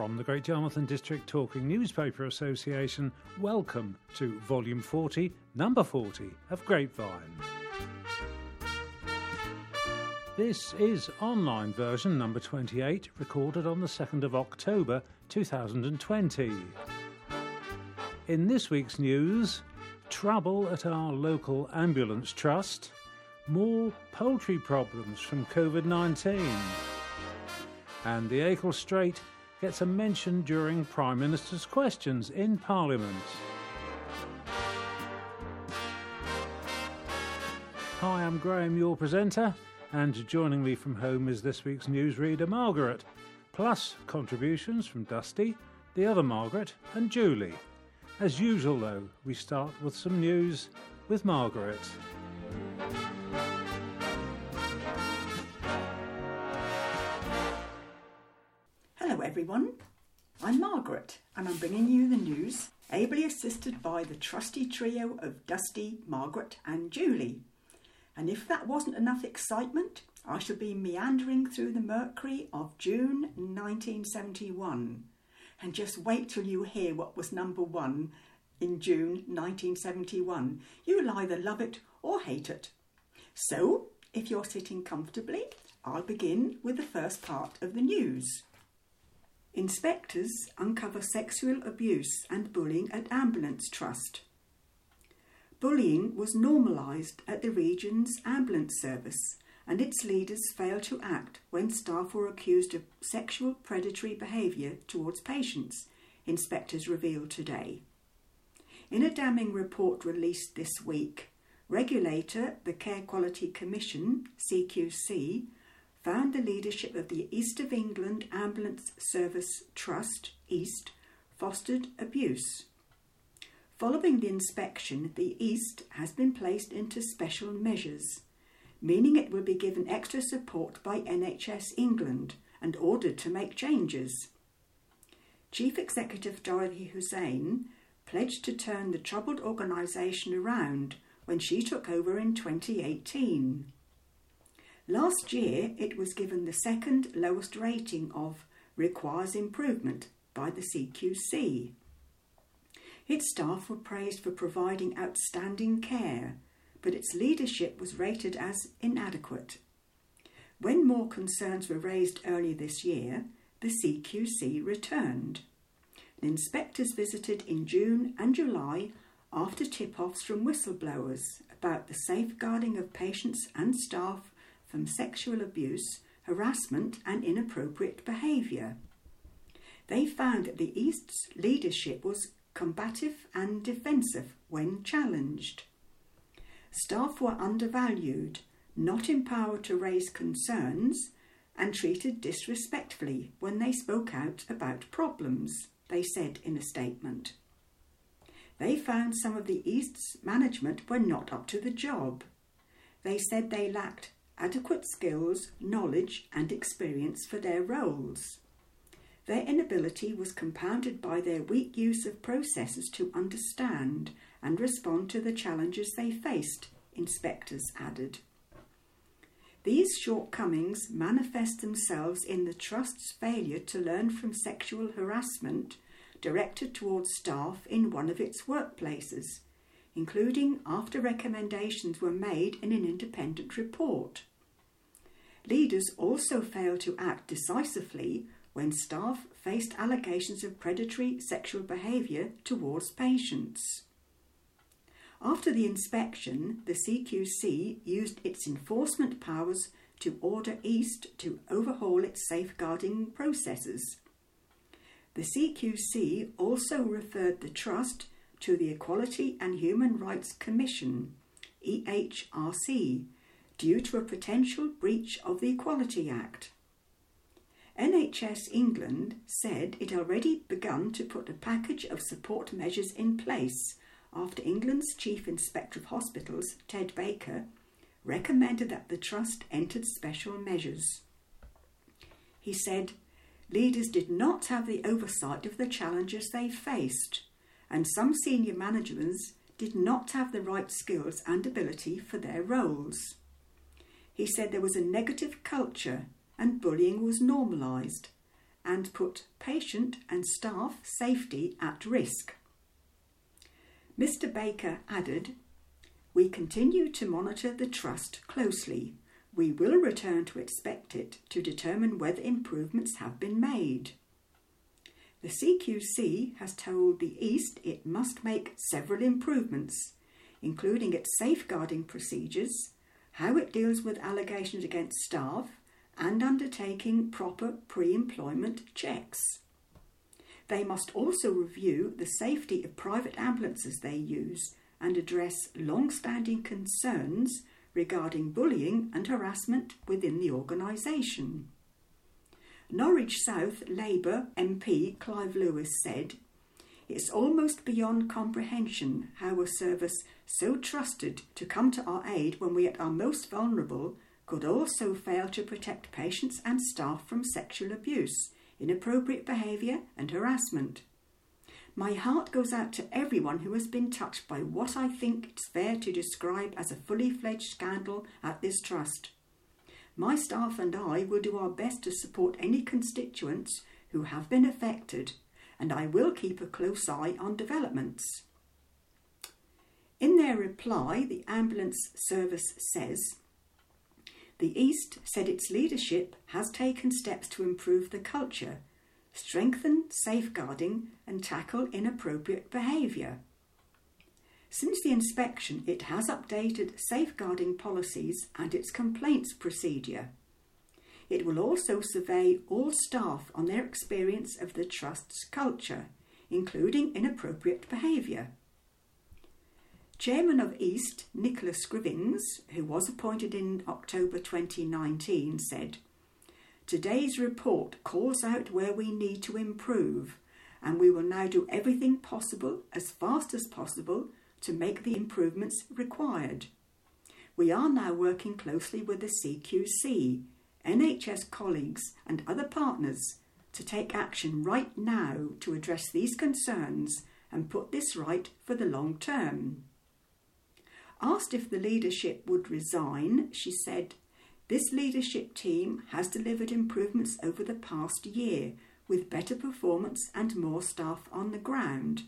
From the Great Yarmouth and District Talking Newspaper Association, welcome to Volume 40, Number 40 of Grapevine. This is online version number 28, recorded on the 2nd of October 2020. In this week's news, trouble at our local ambulance trust, more poultry problems from COVID 19, and the Acle Straight gets a mention during Prime Minister's questions in Parliament. Hi, I'm Graham, your presenter, and joining me from home is this week's newsreader Margaret, plus contributions from Dusty, the other Margaret, and Julie. As usual, though, we start with some news with Margaret. Hello, everyone. I'm Margaret, and I'm bringing you the news, ably assisted by the trusty trio of Dusty, Margaret, and Julie. And if that wasn't enough excitement, I shall be meandering through the Mercury of June 1971. And just wait till you hear what was number one in June 1971. You'll either love it or hate it. So, if you're sitting comfortably, I'll begin with the first part of the news. Inspectors uncover sexual abuse and bullying at Ambulance Trust. Bullying was normalised at the region's ambulance service, and its leaders failed to act when staff were accused of sexual predatory behaviour towards patients, inspectors revealed today. In a damning report released this week, regulator the Care Quality Commission, CQC, found the leadership of the East of England Ambulance Service Trust, East, fostered abuse. Following the inspection, the East has been placed into special measures, meaning it would be given extra support by NHS England and ordered to make changes. Chief Executive Dorothy Hussein pledged to turn the troubled organisation around when she took over in 2018. Last year, it was given the second lowest rating of requires improvement by the CQC. Its staff were praised for providing outstanding care, but its leadership was rated as inadequate. When more concerns were raised early this year, the CQC returned. The inspectors visited in June and July after tip offs from whistleblowers about the safeguarding of patients and staff from sexual abuse, harassment, and inappropriate behaviour. They found that the East's leadership was combative and defensive when challenged. Staff were undervalued, not empowered to raise concerns, and treated disrespectfully when they spoke out about problems, they said in a statement. They found some of the East's management were not up to the job. They said they lacked adequate skills, knowledge, and experience for their roles. Their inability was compounded by their weak use of processes to understand and respond to the challenges they faced, inspectors added. These shortcomings manifest themselves in the Trust's failure to learn from sexual harassment directed towards staff in one of its workplaces, including after recommendations were made in an independent report. Leaders also failed to act decisively when staff faced allegations of predatory sexual behaviour towards patients. After the inspection, the CQC used its enforcement powers to order East to overhaul its safeguarding processes. The CQC also referred the Trust to the Equality and Human Rights Commission, EHRC, due to a potential breach of the Equality Act. NHS England said it already begun to put a package of support measures in place after England's Chief Inspector of Hospitals, Ted Baker, recommended that the Trust entered special measures. He said, Leaders did not have the oversight of the challenges they faced. and some senior managers did not have the right skills and ability for their roles. He said there was a negative culture and bullying was normalised and put patient and staff safety at risk. Mr. Baker added, We continue to monitor the trust closely. We will return to inspect it to determine whether improvements have been made. The CQC has told the East it must make several improvements, including its safeguarding procedures, how it deals with allegations against staff, and undertaking proper pre employment checks. They must also review the safety of private ambulances they use and address long standing concerns regarding bullying and harassment within the organisation. Norwich South Labour MP Clive Lewis said, It's almost beyond comprehension how a service so trusted to come to our aid when we are most vulnerable could also fail to protect patients and staff from sexual abuse, inappropriate behaviour, and harassment. My heart goes out to everyone who has been touched by what I think it's fair to describe as a fully fledged scandal at this trust. My staff and I will do our best to support any constituents who have been affected, and I will keep a close eye on developments. In their reply, the ambulance service says the East said its leadership has taken steps to improve the culture, strengthen safeguarding, and tackle inappropriate behaviour. Since the inspection, it has updated safeguarding policies and its complaints procedure. It will also survey all staff on their experience of the Trust's culture, including inappropriate behaviour. Chairman of East, Nicholas Scrivings, who was appointed in October 2019, said, Today's report calls out where we need to improve, and we will now do everything possible as fast as possible to make the improvements required. We are now working closely with the CQC, NHS colleagues, and other partners to take action right now to address these concerns and put this right for the long term. Asked if the leadership would resign, she said, This leadership team has delivered improvements over the past year with better performance and more staff on the ground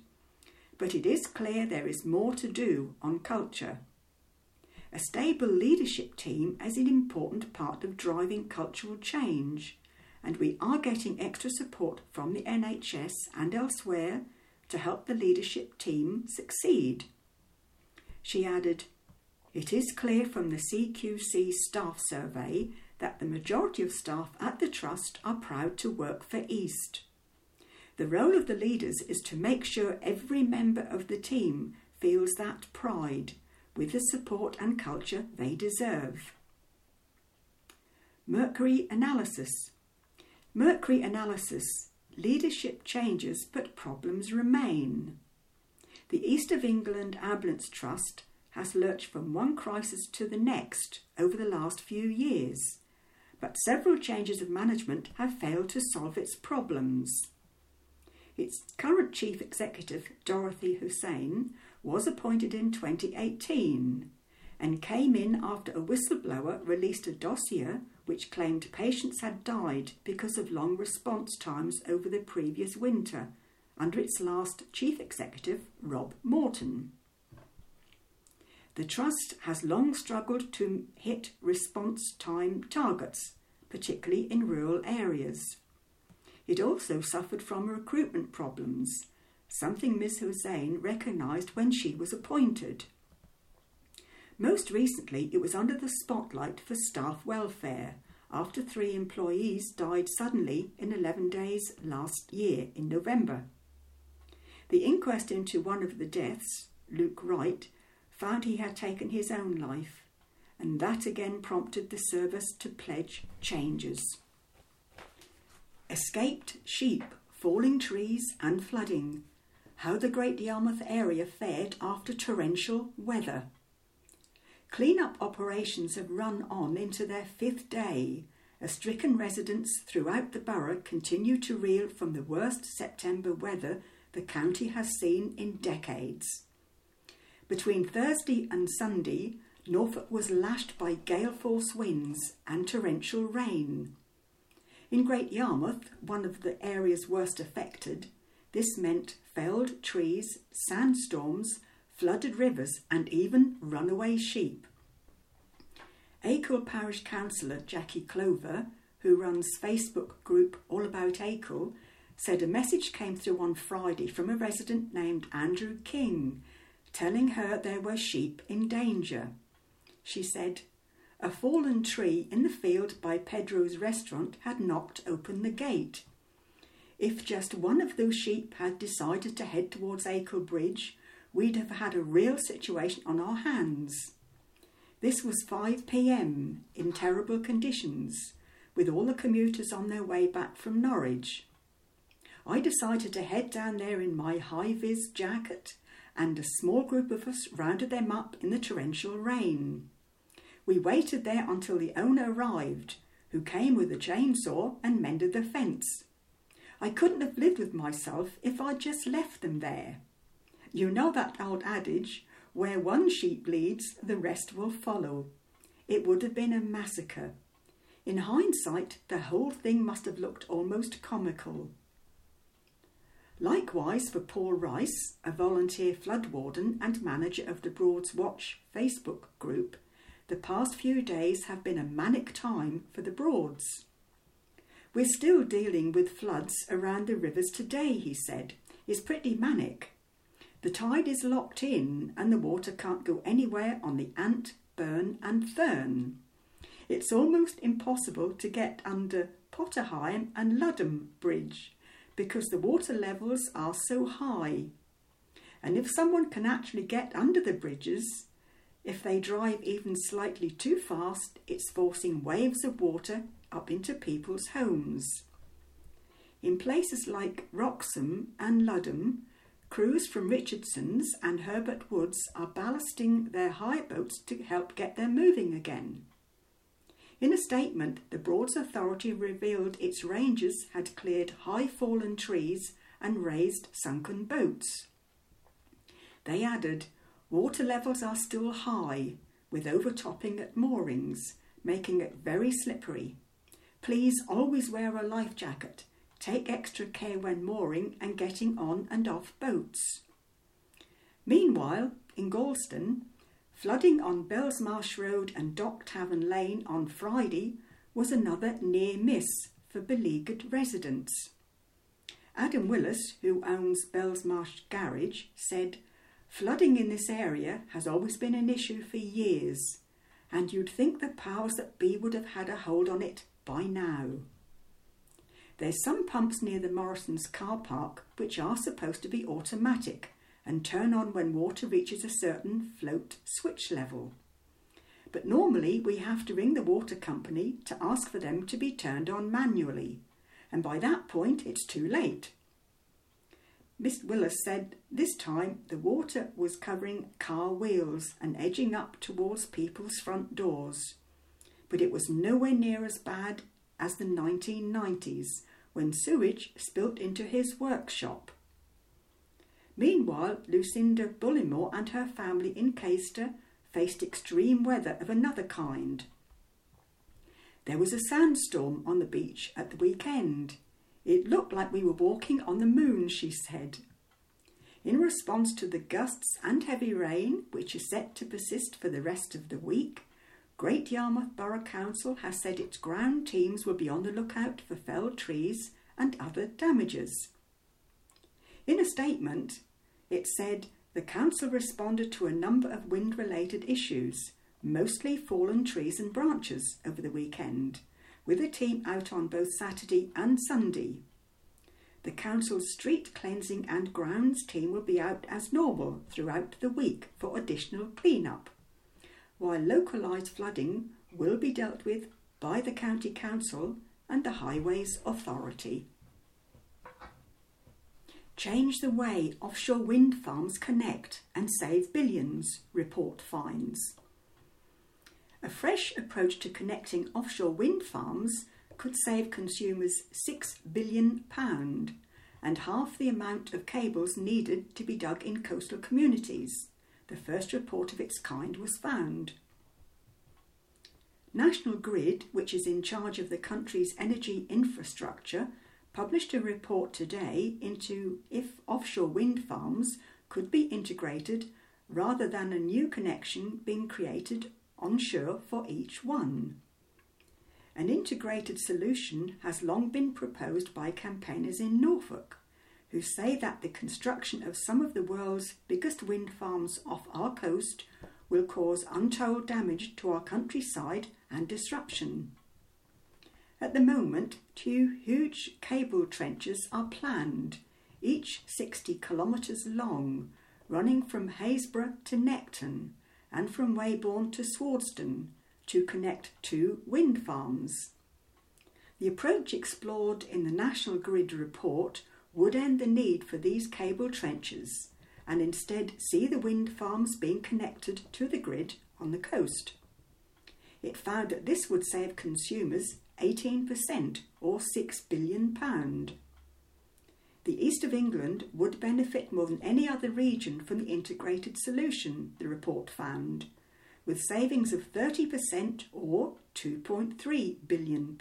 but it is clear there is more to do on culture. A stable leadership team is an important part of driving cultural change, and we are getting extra support from the NHS and elsewhere to help the leadership team succeed. She added, It is clear from the CQC staff survey that the majority of staff at the Trust are proud to work for East. The role of the leaders is to make sure every member of the team feels that pride with the support and culture they deserve. Mercury analysis. Mercury analysis. Leadership changes but problems remain. The East of England Ambulance Trust has lurched from one crisis to the next over the last few years, but several changes of management have failed to solve its problems. Its current chief executive, Dorothy Hussein, was appointed in 2018 and came in after a whistleblower released a dossier which claimed patients had died because of long response times over the previous winter under its last chief executive, Rob Morton. The Trust has long struggled to hit response time targets, particularly in rural areas. It also suffered from recruitment problems, something Ms. Hussein recognised when she was appointed. Most recently, it was under the spotlight for staff welfare after three employees died suddenly in 11 days last year in November. The inquest into one of the deaths, Luke Wright, found he had taken his own life, and that again prompted the service to pledge changes escaped sheep, falling trees, and flooding. How the Great Yarmouth area fared after torrential weather. Clean-up operations have run on into their fifth day as stricken residents throughout the borough continue to reel from the worst September weather the county has seen in decades. Between Thursday and Sunday, Norfolk was lashed by gale force winds and torrential rain. In Great Yarmouth, one of the areas worst affected, this meant felled trees, sandstorms, flooded rivers, and even runaway sheep. Acle Parish Councillor Jackie Clover, who runs Facebook group All About Acle, said a message came through on Friday from a resident named Andrew King, telling her there were sheep in danger. She said, A fallen tree in the field by Pedro's restaurant had knocked open the gate. If just one of those sheep had decided to head towards Acle Bridge, we'd have had a real situation on our hands. This was 5 pm in terrible conditions, with all the commuters on their way back from Norwich. I decided to head down there in my high vis jacket, and a small group of us rounded them up in the torrential rain. We waited there until the owner arrived, who came with a chainsaw and mended the fence. I couldn't have lived with myself if I'd just left them there. You know that old adage, where one sheep leads, the rest will follow. It would have been a massacre. In hindsight, the whole thing must have looked almost comical. Likewise, for Paul Rice, a volunteer flood warden and manager of the Broads Watch Facebook group, the past few days have been a manic time for the Broads. We're still dealing with floods around the rivers today, he said. It's pretty manic. The tide is locked in and the water can't go anywhere on the Ant, Bure, and Thurne. It's almost impossible to get under Potter Heigham and Ludham Bridge because the water levels are so high. And if someone can actually get under the bridges, if they drive even slightly too fast, it's forcing waves of water up into people's homes. In places like Wroxham and Ludham, Crews from Richardson's and Herbert Woods are ballasting their high boats to help get them moving again. In a statement, the Broads Authority revealed its rangers had cleared high fallen trees and raised sunken boats. They added, water levels are still high, with overtopping at moorings, making it very slippery. Please always wear a life jacket Take extra care when mooring and getting on and off boats. Meanwhile, in Gorleston, flooding on Bellsmarsh Road and Dock Tavern Lane on Friday was another near miss for beleaguered residents. Adam Willis, who owns Bellsmarsh Garage, said, Flooding in this area has always been an issue for years, and you'd think the powers that be would have had a hold on it by now. There's some pumps near the Morrison's car park which are supposed to be automatic and turn on when water reaches a certain float switch level. But normally we have to ring the water company to ask for them to be turned on manually, and by that point it's too late. Miss Willis said this time the water was covering car wheels and edging up towards people's front doors. But it was nowhere near as bad as the 1990s when sewage spilt into his workshop. Meanwhile, Lucinda Bullimore and her family in Caister faced extreme weather of another kind. There was a sandstorm on the beach at the weekend. It looked like we were walking on the moon, she said. In response to the gusts and heavy rain, which is set to persist for the rest of the week, Great Yarmouth Borough Council has said its ground teams will be on the lookout for felled trees and other damages. In a statement, it said the council responded to a number of wind related issues, mostly fallen trees and branches, over the weekend, with a team out on both Saturday and Sunday. The council's street cleansing and grounds team will be out as normal throughout the week for additional clean-up while localised flooding will be dealt with by the County Council and the Highways Authority. Change the way offshore wind farms connect and save billions, report finds. A fresh approach to connecting offshore wind farms could save consumers £6 billion and half the amount of cables needed to be dug in coastal communities. The first report of its kind was found. National Grid, which is in charge of the country's energy infrastructure, published a report today into if offshore wind farms could be integrated rather than a new connection being created onshore for each one. An integrated solution has long been proposed by campaigners in Norfolk, who say that the construction of some of the world's biggest wind farms off our coast will cause untold damage to our countryside and disruption. At the moment, two huge cable trenches are planned, each 60 kilometres long, running from Happisburgh to Necton and from Weybourne to Swardeston to connect two wind farms. The approach explored in the National Grid report would end the need for these cable trenches and instead see the wind farms being connected to the grid on the coast. It found that this would save consumers 18% or £6 billion. The east of England would benefit more than any other region from the integrated solution, the report found, with savings of 30% or £2.3 billion.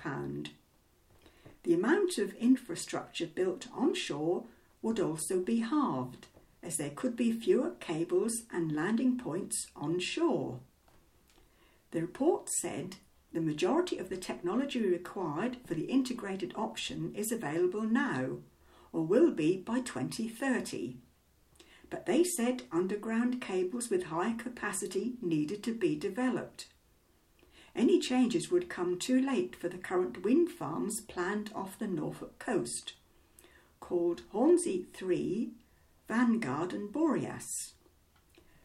The amount of infrastructure built onshore would also be halved, as there could be fewer cables and landing points onshore. The report said the majority of the technology required for the integrated option is available now, or will be by 2030 but they said underground cables with higher capacity needed to be developed. Any changes would come too late for the current wind farms planned off the Norfolk coast, called Hornsea 3, Vanguard, and Boreas.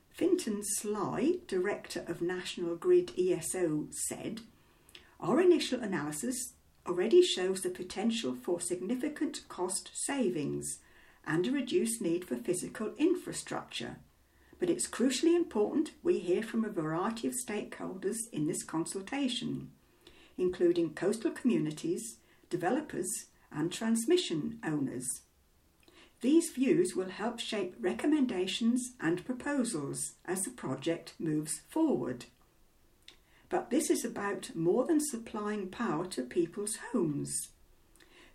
Fintan Slye, Director of National Grid ESO, said Our initial analysis already shows the potential for significant cost savings and a reduced need for physical infrastructure. But it's crucially important we hear from a variety of stakeholders in this consultation, including coastal communities, developers, and transmission owners. These views will help shape recommendations and proposals as the project moves forward. But this is about more than supplying power to people's homes.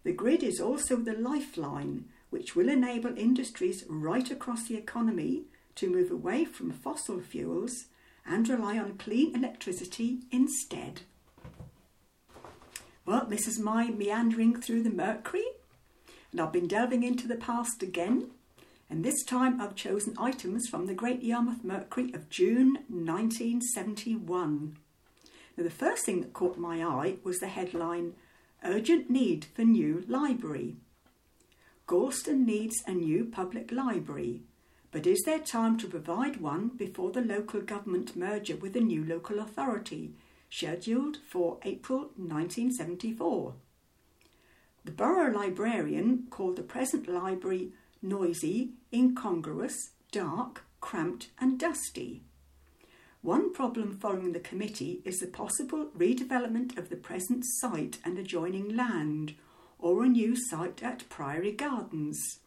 The grid is also the lifeline which will enable industries right across the economy to move away from fossil fuels and rely on clean electricity instead. Well, this is my meandering through the Mercury, and I've been delving into the past again, and this time I've chosen items from the Great Yarmouth Mercury of June 1971. Now, the first thing that caught my eye was the headline Urgent Need for New Library. Gorleston needs a new public library, but is there time to provide one before the local government merger with a new local authority, scheduled for April 1974? The borough librarian called the present library noisy, incongruous, dark, cramped, and dusty. One problem following the committee is the possible redevelopment of the present site and adjoining land, or a new site at Priory Gardens.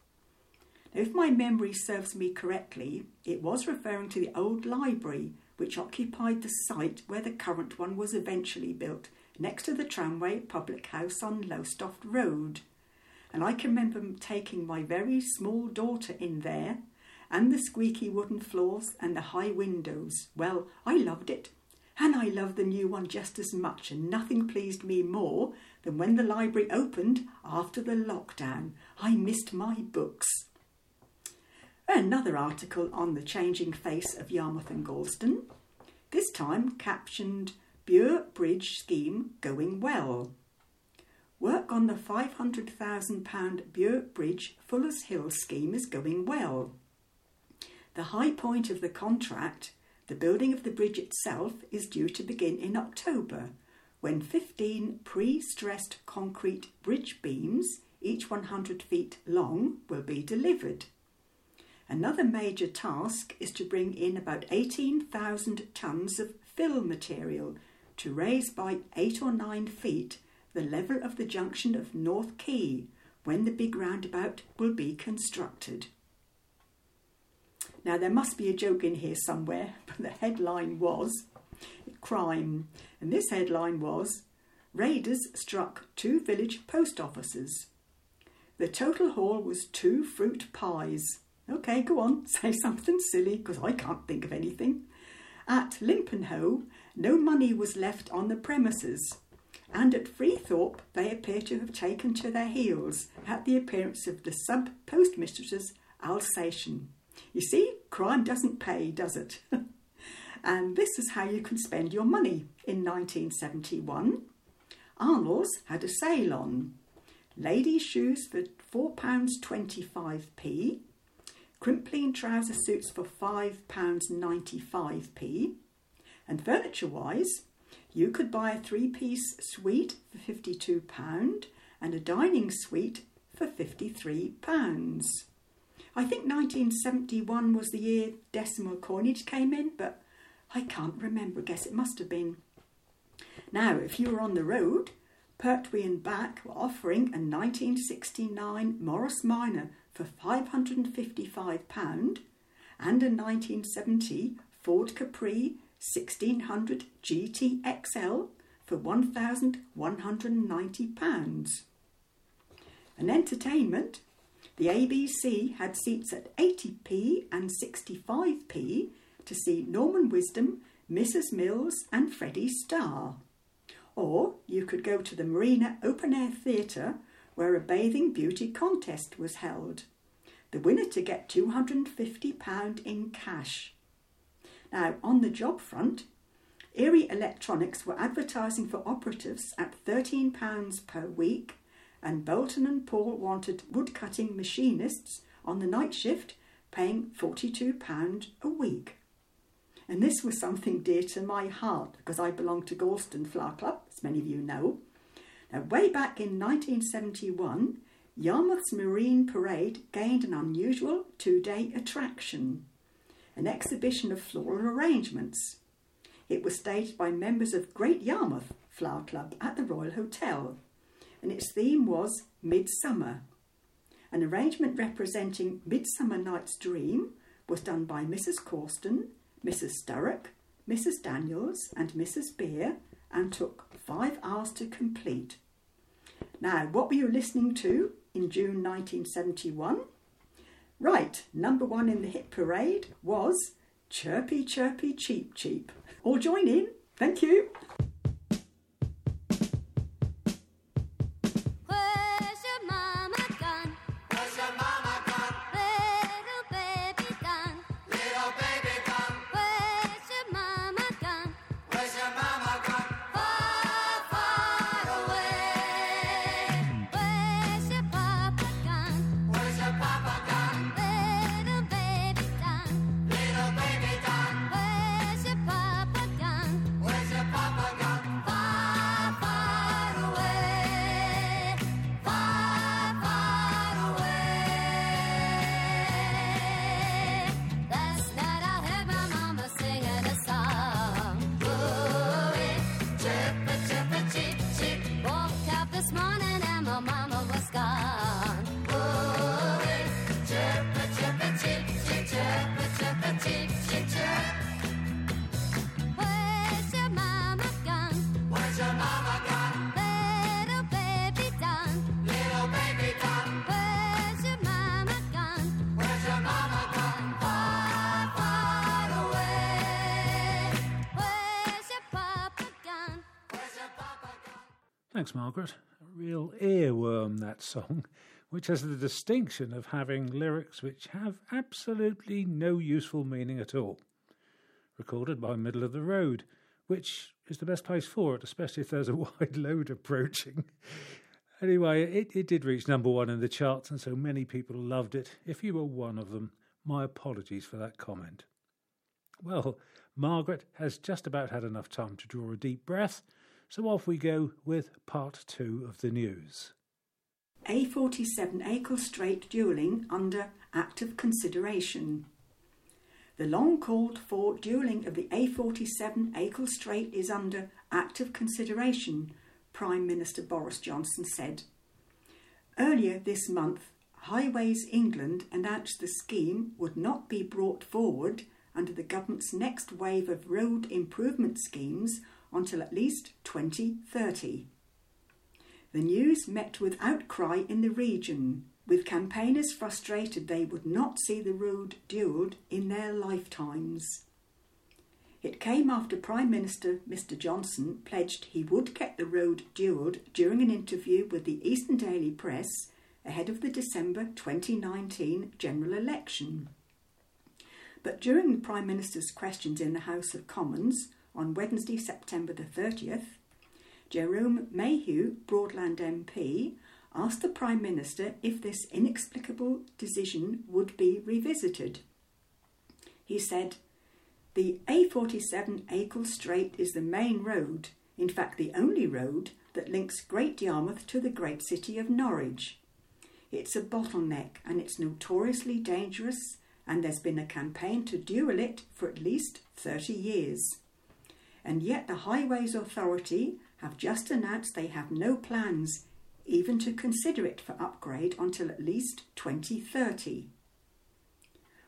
Now, if my memory serves me correctly, it was referring to the old library which occupied the site where the current one was eventually built, next to the tramway public house on Lowestoft Road. And I can remember taking my very small daughter in there, and the squeaky wooden floors and the high windows. Well, I loved it. And I love the new one just as much, and nothing pleased me more than when the library opened after the lockdown. I missed my books. Another article on the changing face of Yarmouth and Gorleston, this time captioned Bure Bridge Scheme Going Well. Work on the £500,000 Bure Bridge Fuller's Hill scheme is going well. The high point of the contract the building of the bridge itself is due to begin in October, when 15 pre stressed concrete bridge beams, each 100 feet long, will be delivered. Another major task is to bring in about 18,000 tonnes of fill material to raise by 8 or 9 feet the level of the junction of North Quay, when the big roundabout will be constructed. Now, there must be a joke in here somewhere, but the headline was Crime, and this headline was Raiders struck two village post offices. The total haul was two fruit pies. OK, go on, say something silly, because I can't think of anything. At Limpenhoe, no money was left on the premises, and at Freethorpe they appear to have taken to their heels at the appearance of the sub postmistress's Alsatian. You see, crime doesn't pay, does it? and this is how you can spend your money. In 1971, Arnold's had a sale on ladies' shoes for £4.25p, crimplene trouser suits for £5.95p, and furniture wise, you could buy a three piece suite for £52 and a dining suite for £53. I think 1971 was the year decimal coinage came in, but I can't remember. I guess it must have been. Now, if you were on the road, Pertwee and Back were offering a 1969 Morris Minor for £555 and a 1970 Ford Capri 1600 GTXL for £1,190. An entertainment, the ABC had seats at 80p and 65p to see Norman Wisdom, Mrs. Mills, and Freddie Starr. Or you could go to the Marina Open Air Theatre where a bathing beauty contest was held. The winner to get £250 in cash. Now, on the job front, Erie Electronics were advertising for operatives at £13 per week, and Boulton and Paul wanted woodcutting machinists on the night shift, paying £42 a week. And this was something dear to my heart because I belong to Gorleston Flower Club, as many of you know. Now, way back in 1971, Yarmouth's Marine Parade gained an unusual two day attraction an exhibition of floral arrangements. It was staged by members of Great Yarmouth Flower Club at the Royal Hotel, and its theme was Midsummer. An arrangement representing Midsummer Night's Dream was done by Mrs. Corston, Mrs. Sturrock, Mrs. Daniels, and Mrs. Beer, and took five hours to complete. Now, what were you listening to in June 1971? Right, number one in the hit parade was Chirpy Chirpy Cheep Cheep. All join in. Thank you. Margaret. A real earworm, that song, which has the distinction of having lyrics which have absolutely no useful meaning at all. Recorded by Middle of the Road, which is the best place for it, especially if there's a wide load approaching. Anyway, it, it did reach number one in the charts, and so many people loved it. If you were one of them, my apologies for that comment. Well, Margaret has just about had enough time to draw a deep breath so off we go with part two of the news. A47 Acle Straight dualling under active consideration. The long called for dualling of the A47 Acle Straight is under active consideration, Prime Minister Boris Johnson said. Earlier this month, Highways England announced the scheme would not be brought forward under the government's next wave of road improvement schemes until at least 2030. The news met with outcry in the region, with campaigners frustrated they would not see the road dualled in their lifetimes. It came after Prime Minister Mr Johnson pledged he would get the road dualled during an interview with the Eastern Daily Press ahead of the December 2019 general election. But during the Prime Minister's questions in the House of Commons on Wednesday, September the 30th, Jerome Mayhew, Broadland MP, asked the Prime Minister if this inexplicable decision would be revisited. He said, The A47 Acle Straight is the main road, in fact, the only road that links Great Yarmouth to the great city of Norwich. It's a bottleneck and it's notoriously dangerous, and there's been a campaign to dual it for at least 30 years. And yet, the Highways Authority have just announced they have no plans even to consider it for upgrade until at least 2030.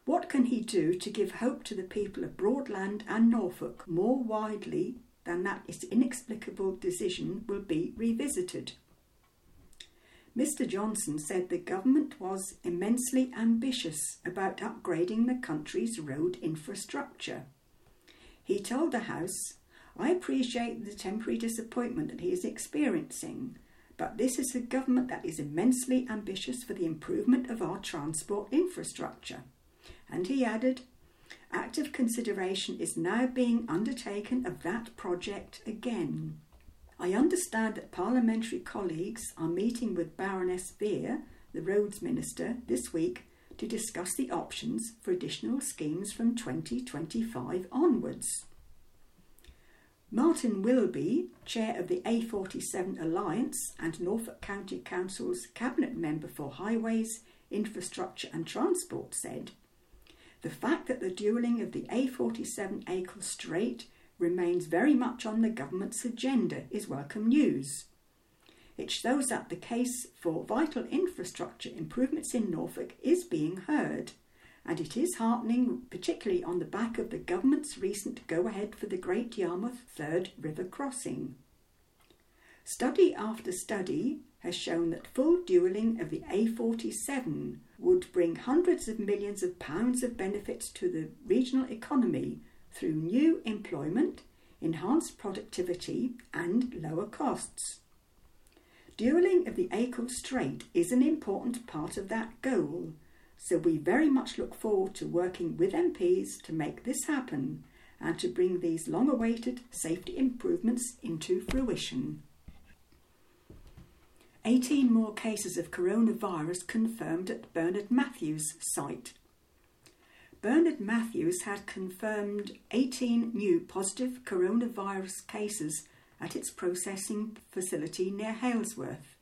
What can he do to give hope to the people of Broadland and Norfolk more widely than that its inexplicable decision will be revisited? Mr. Johnson said the government was immensely ambitious about upgrading the country's road infrastructure. He told the House, I appreciate the temporary disappointment that he is experiencing, but this is a government that is immensely ambitious for the improvement of our transport infrastructure. And he added, active consideration is now being undertaken of that project again. I understand that parliamentary colleagues are meeting with Baroness Vere, the Roads Minister, this week to discuss the options for additional schemes from 2025 onwards. Martin Wilby, chair of the A47 Alliance and Norfolk County Council's Cabinet member for Highways, Infrastructure and Transport, said The fact that the dualling of the A47 Acle Straight remains very much on the government's agenda is welcome news. It shows that the case for vital infrastructure improvements in Norfolk is being heard, and it is heartening, particularly on the back of the government's recent go ahead for the Great Yarmouth Third River Crossing. Study after study has shown that full dualling of the A47 would bring hundreds of millions of pounds of benefits to the regional economy through new employment, enhanced productivity, and lower costs. Dualling of the Acle Straight is an important part of that goal, so we very much look forward to working with MPs to make this happen and to bring these long awaited safety improvements into fruition. 18 more cases of coronavirus confirmed at Bernard Matthews site. Bernard Matthews had confirmed 18 new positive coronavirus cases at its processing facility near Halesworth,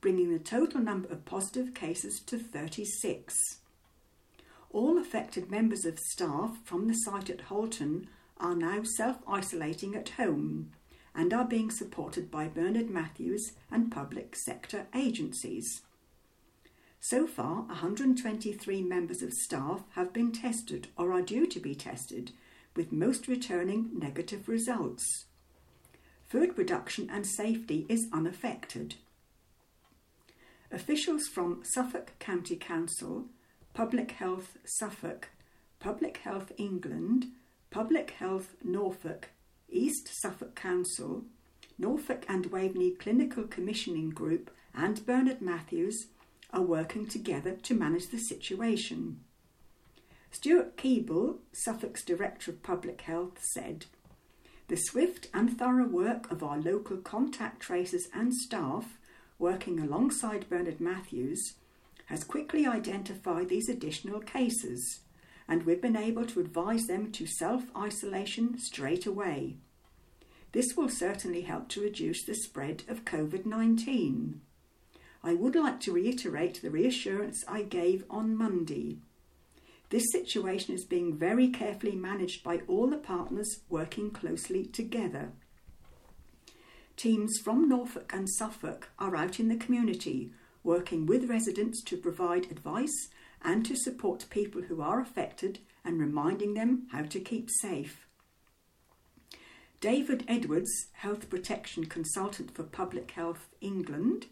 bringing the total number of positive cases to 36. All affected members of staff from the site at Holton are now self isolating at home and are being supported by Bernard Matthews and public sector agencies. So far, 123 members of staff have been tested or are due to be tested, with most returning negative results. Food production and safety is unaffected. Officials from Suffolk County Council, Public Health Suffolk, Public Health England, Public Health Norfolk, East Suffolk Council, Norfolk and Waveney Clinical Commissioning Group, and Bernard Matthews are working together to manage the situation. Stuart Keeble, Suffolk's Director of Public Health, said, The swift and thorough work of our local contact tracers and staff working alongside Bernard Matthews has quickly identified these additional cases, and we've been able to advise them to self isolation straight away. This will certainly help to reduce the spread of COVID 19. I would like to reiterate the reassurance I gave on Monday. This situation is being very carefully managed by all the partners working closely together. Teams from Norfolk and Suffolk are out in the community working with residents to provide advice and to support people who are affected and reminding them how to keep safe. David Edwards, Health Protection Consultant for Public Health England,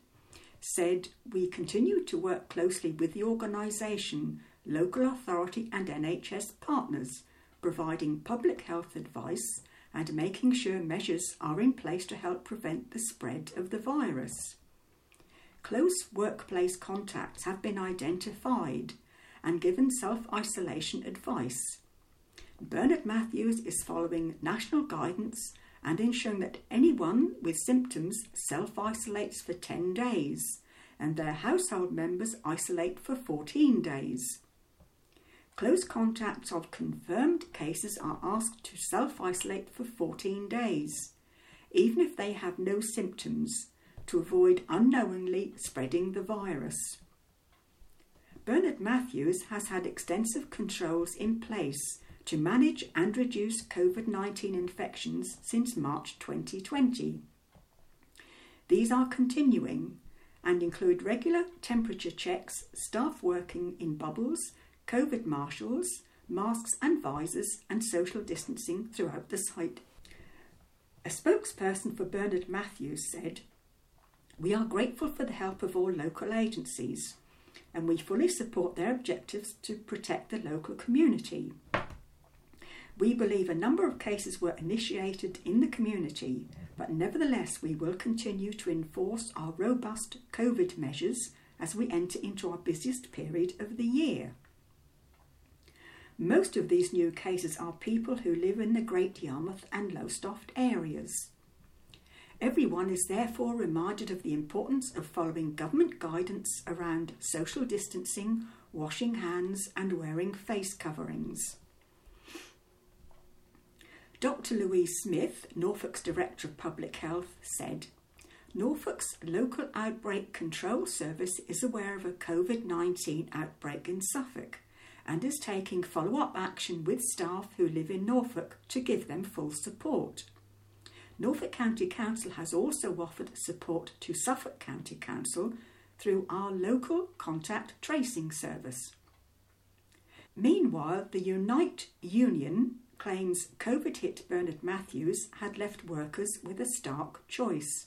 said, We continue to work closely with the organisation, local authority, and NHS partners, providing public health advice and making sure measures are in place to help prevent the spread of the virus. Close workplace contacts have been identified and given self isolation advice. Bernard Matthews is following national guidance and ensuring that anyone with symptoms self isolates for 10 days and their household members isolate for 14 days. Close contacts of confirmed cases are asked to self isolate for 14 days, even if they have no symptoms, to avoid unknowingly spreading the virus. Bernard Matthews has had extensive controls in place to manage and reduce COVID 19 infections since March 2020. These are continuing and include regular temperature checks, staff working in bubbles, COVID marshals, masks and visors, and social distancing throughout the site. A spokesperson for Bernard Matthews said, We are grateful for the help of all local agencies, and we fully support their objectives to protect the local community. We believe a number of cases were initiated in the community, but nevertheless, we will continue to enforce our robust COVID measures as we enter into our busiest period of the year. Most of these new cases are people who live in the Great Yarmouth and Lowestoft areas. Everyone is therefore reminded of the importance of following government guidance around social distancing, washing hands, and wearing face coverings. Dr. Louise Smith, Norfolk's Director of Public Health, said Norfolk's local outbreak control service is aware of a COVID 19 outbreak in Suffolk and is taking follow up action with staff who live in Norfolk to give them full support. Norfolk County Council has also offered support to Suffolk County Council through our local contact tracing service. Meanwhile, the Unite Union claims COVID hit Bernard Matthews had left workers with a stark choice.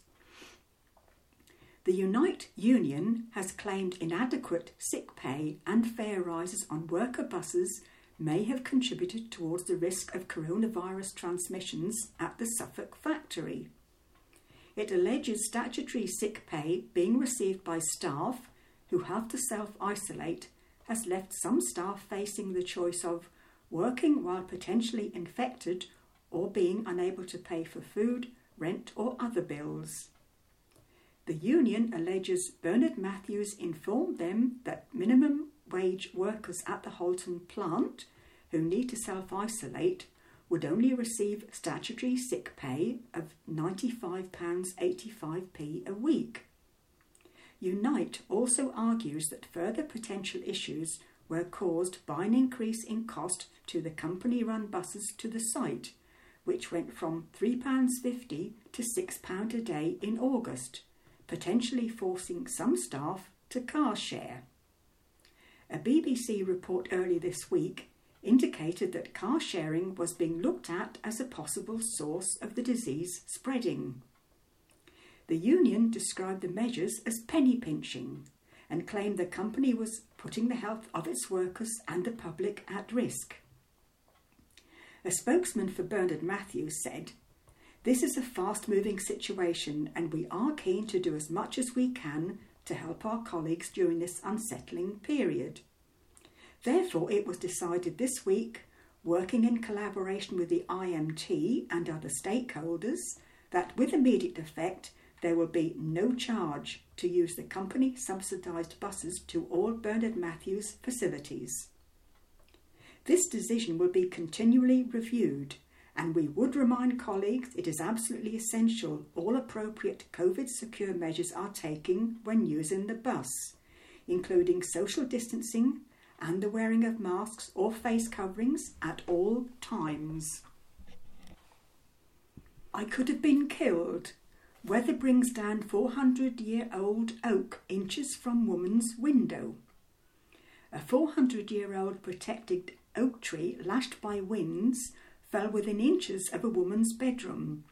The Unite Union has claimed inadequate sick pay and fare rises on worker buses may have contributed towards the risk of coronavirus transmissions at the Suffolk factory. It alleges statutory sick pay being received by staff who have to self isolate has left some staff facing the choice of working while potentially infected or being unable to pay for food, rent, or other bills. The union alleges Bernard Matthews informed them that minimum wage workers at the Holton plant who need to self isolate would only receive statutory sick pay of £95.85p a week. Unite also argues that further potential issues were caused by an increase in cost to the company run buses to the site, which went from £3.50 to £6 a day in August potentially forcing some staff to car share. A BBC report earlier this week indicated that car sharing was being looked at as a possible source of the disease spreading. The union described the measures as penny pinching and claimed the company was putting the health of its workers and the public at risk. A spokesman for Bernard Matthews said this is a fast moving situation, and we are keen to do as much as we can to help our colleagues during this unsettling period. Therefore, it was decided this week, working in collaboration with the IMT and other stakeholders, that with immediate effect there will be no charge to use the company subsidised buses to all Bernard Matthews facilities. This decision will be continually reviewed and we would remind colleagues it is absolutely essential all appropriate COVID secure measures are taken when using the bus, including social distancing and the wearing of masks or face coverings at all times. I could have been killed. Weather brings down 400 year old oak inches from woman's window. A 400 year old protected oak tree lashed by winds fell within inches of a woman's bedroom,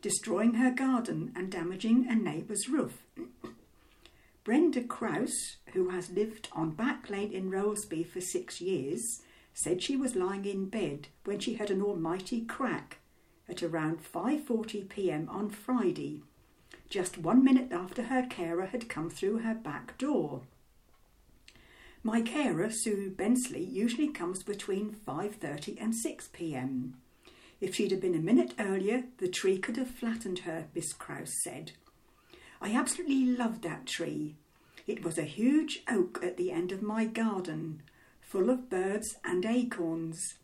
destroying her garden and damaging a neighbour's roof. Brenda Krause, who has lived on Back Lane in Rollesby for six years, said she was lying in bed when she heard an almighty crack at around 5:40 p.m. on Friday just one minute after her carer had come through her back door. My carer, Sue Bensley, usually comes between 5:30 and 6 p.m. If she'd have been a minute earlier, the tree could have flattened her, Miss Krause said. I absolutely loved that tree. It was a huge oak at the end of my garden, full of birds and acorns.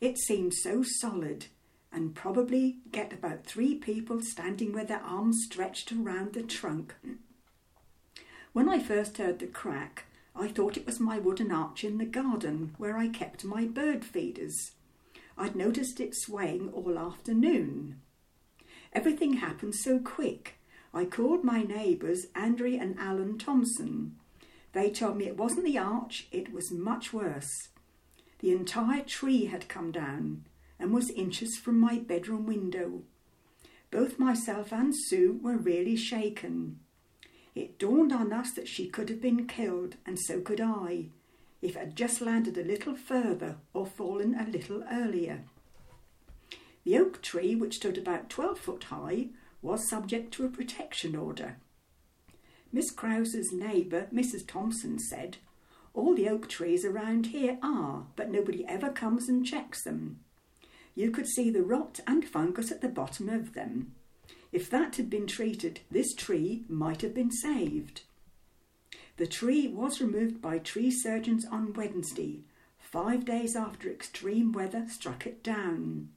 It seemed so solid, and probably get about three people standing with their arms stretched around the trunk. When I first heard the crack, I thought it was my wooden arch in the garden where I kept my bird feeders. I'd noticed it swaying all afternoon. Everything happened so quick. I called my neighbours, Andrew and Alan Thompson. They told me it wasn't the arch, it was much worse. The entire tree had come down and was inches from my bedroom window. Both myself and Sue were really shaken. It dawned on us that she could have been killed, and so could I, if it had just landed a little further or fallen a little earlier. The oak tree, which stood about 12 foot high, was subject to a protection order. Miss Krause's neighbour, Mrs. Thompson, said, All the oak trees around here are, but nobody ever comes and checks them you could see the rot and fungus at the bottom of them. If that had been treated, this tree might have been saved. The tree was removed by tree surgeons on Wednesday, five days after extreme weather struck it down.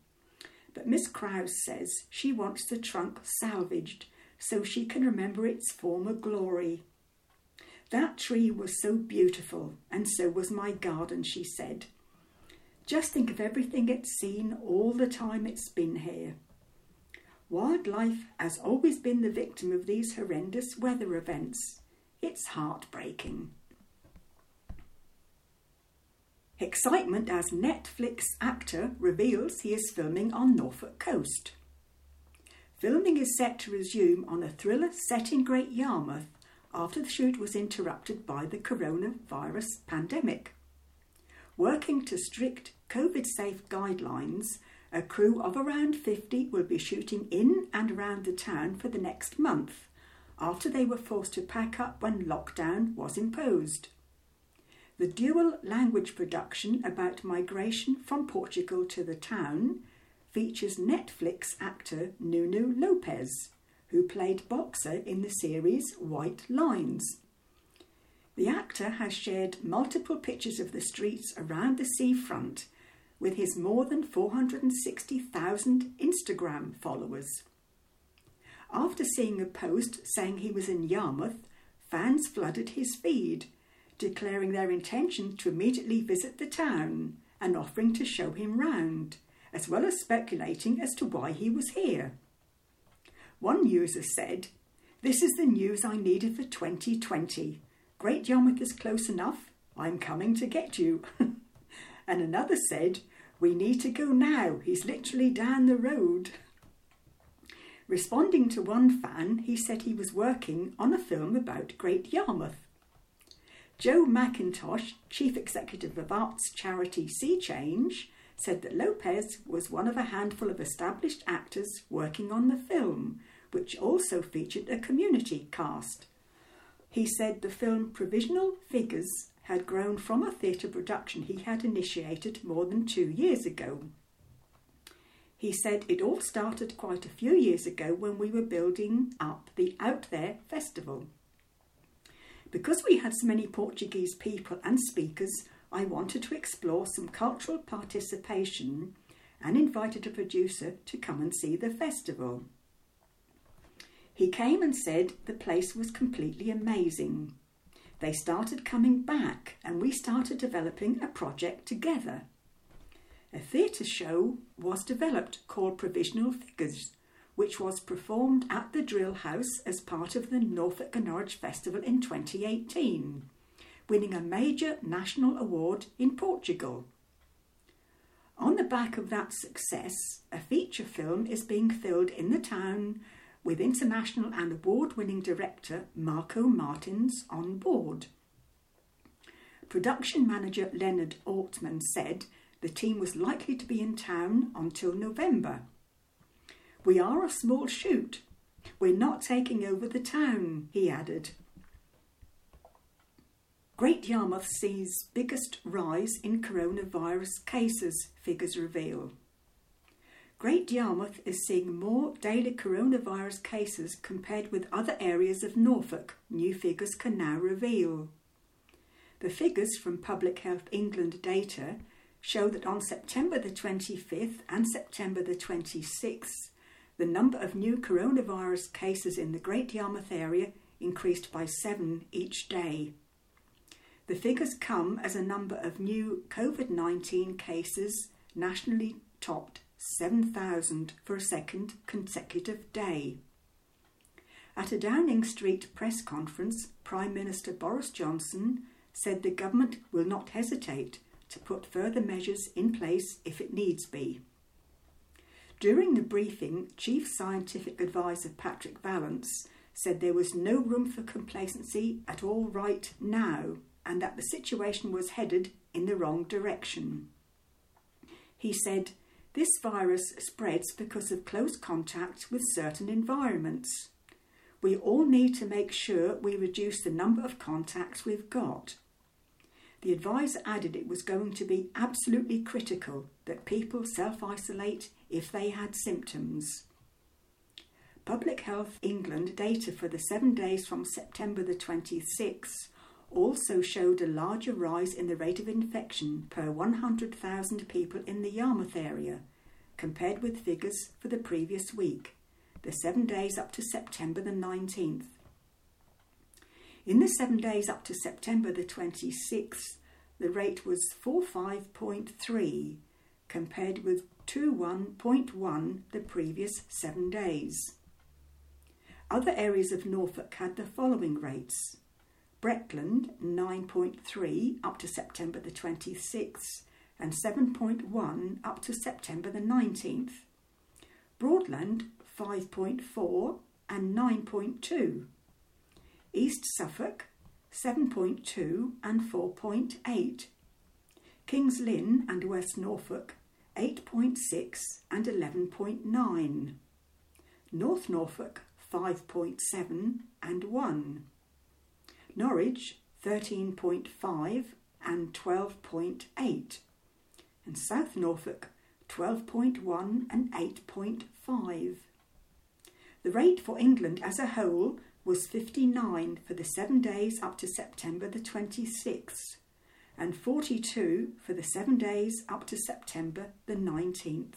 But Miss Krause says she wants the trunk salvaged so she can remember its former glory. That tree was so beautiful, and so was my garden, she said. Just think of everything it's seen all the time it's been here. Wildlife has always been the victim of these horrendous weather events. It's heartbreaking. Excitement as Netflix actor reveals he is filming on Norfolk coast. Filming is set to resume on a thriller set in Great Yarmouth after the shoot was interrupted by the coronavirus pandemic. Working to strict COVID safe guidelines, a crew of around 50 will be shooting in and around the town for the next month, after they were forced to pack up when lockdown was imposed. The dual language production about migration from Portugal to the town features Netflix actor Nuno Lopes, who played Boxer in the series White Lines. The actor has shared multiple pictures of the streets around the seafront with his more than 460,000 Instagram followers. After seeing a post saying he was in Yarmouth, fans flooded his feed, declaring their intention to immediately visit the town and offering to show him round, as well as speculating as to why he was here. One user said, This is the news I needed for 2020. Great Yarmouth is close enough. I'm coming to get you. and another said, We need to go now. He's literally down the road. Responding to one fan, he said he was working on a film about Great Yarmouth. Joe Mackintosh, chief executive of arts charity Sea Change, said that Lopes was one of a handful of established actors working on the film, which also featured a community cast. He said the film Provisional Figures had grown from a theatre production he had initiated more than two years ago. He said it all started quite a few years ago when we were building up the Out There Festival. Because we had so many Portuguese people and speakers, I wanted to explore some cultural participation and invited a producer to come and see the festival. He came and said the place was completely amazing. They started coming back, and we started developing a project together. A theatre show was developed called Provisional Figures, which was performed at the Drill House as part of the Norfolk and Norwich Festival in 2018, winning a major national award in Portugal. On the back of that success, a feature film is being filmed in the town with international and award winning director Marco Martins on board. Production manager Leonard Altman said the team was likely to be in town until November. We are a small shoot. We're not taking over the town, he added. Great Yarmouth sees biggest rise in coronavirus cases, figures reveal. Great Yarmouth is seeing more daily coronavirus cases compared with other areas of Norfolk, new figures can now reveal. The figures from Public Health England data show that on September the 25th and September the 26th, the number of new coronavirus cases in the Great Yarmouth area increased by seven each day. The figures come as a number of new COVID 19 cases nationally topped 7,000 for a second consecutive day. At a Downing Street press conference, Prime Minister Boris Johnson said the government will not hesitate to put further measures in place if it needs be. During the briefing, Chief Scientific Advisor Patrick Vallance said there was no room for complacency at all right now and that the situation was headed in the wrong direction. He said, this virus spreads because of close contact with certain environments. We all need to make sure we reduce the number of contacts we've got. The advisor added it was going to be absolutely critical that people self isolate if they had symptoms. Public Health England data for the seven days from September the 26th also showed a larger rise in the rate of infection per 100,000 people in the Yarmouth area compared with figures for the previous week, the seven days up to September the 19th. In the seven days up to September the 26th, the rate was 45.3 compared with 21.1 the previous seven days. Other areas of Norfolk had the following rates Breckland 9.3 up to September the 26th and 7.1 up to September the 19th. Broadland 5.4 and 9.2. East Suffolk 7.2 and 4.8. Kings Lynn and West Norfolk 8.6 and 11.9. North Norfolk 5.7 and 1. Norwich 13.5 and 12.8. And South Norfolk 12.1 and 8.5. The rate for England as a whole was 59 for the seven days up to September the 26th and 42 for the seven days up to September the 19th.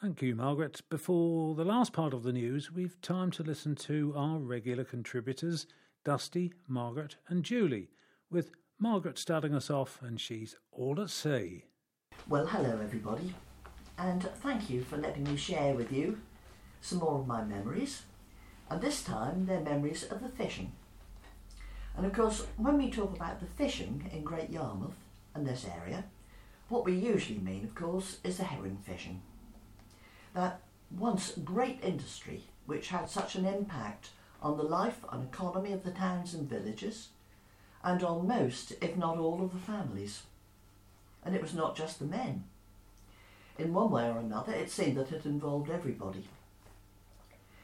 Thank you, Margaret. Before the last part of the news, we've time to listen to our regular contributors, Dusty, Margaret, and Julie, with Margaret starting us off, and she's all at sea. Well, hello, everybody, and thank you for letting me share with you some more of my memories. And this time, they're memories of the fishing. And of course, when we talk about the fishing in Great Yarmouth and this area, what we usually mean, of course, is the herring fishing that once great industry which had such an impact on the life and economy of the towns and villages and on most, if not all, of the families. And it was not just the men. In one way or another, it seemed that it involved everybody.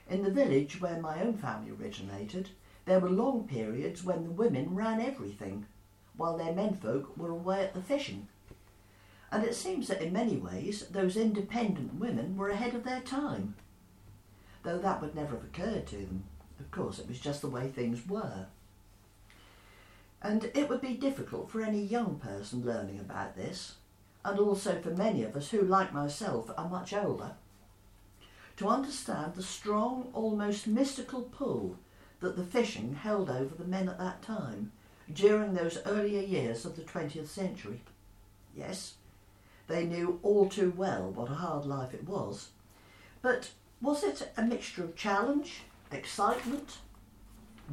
In the village where my own family originated, there were long periods when the women ran everything, while their menfolk were away at the fishing. And it seems that in many ways those independent women were ahead of their time. Though that would never have occurred to them. Of course, it was just the way things were. And it would be difficult for any young person learning about this, and also for many of us who, like myself, are much older, to understand the strong, almost mystical pull that the fishing held over the men at that time during those earlier years of the 20th century. Yes, they knew all too well what a hard life it was. But was it a mixture of challenge, excitement,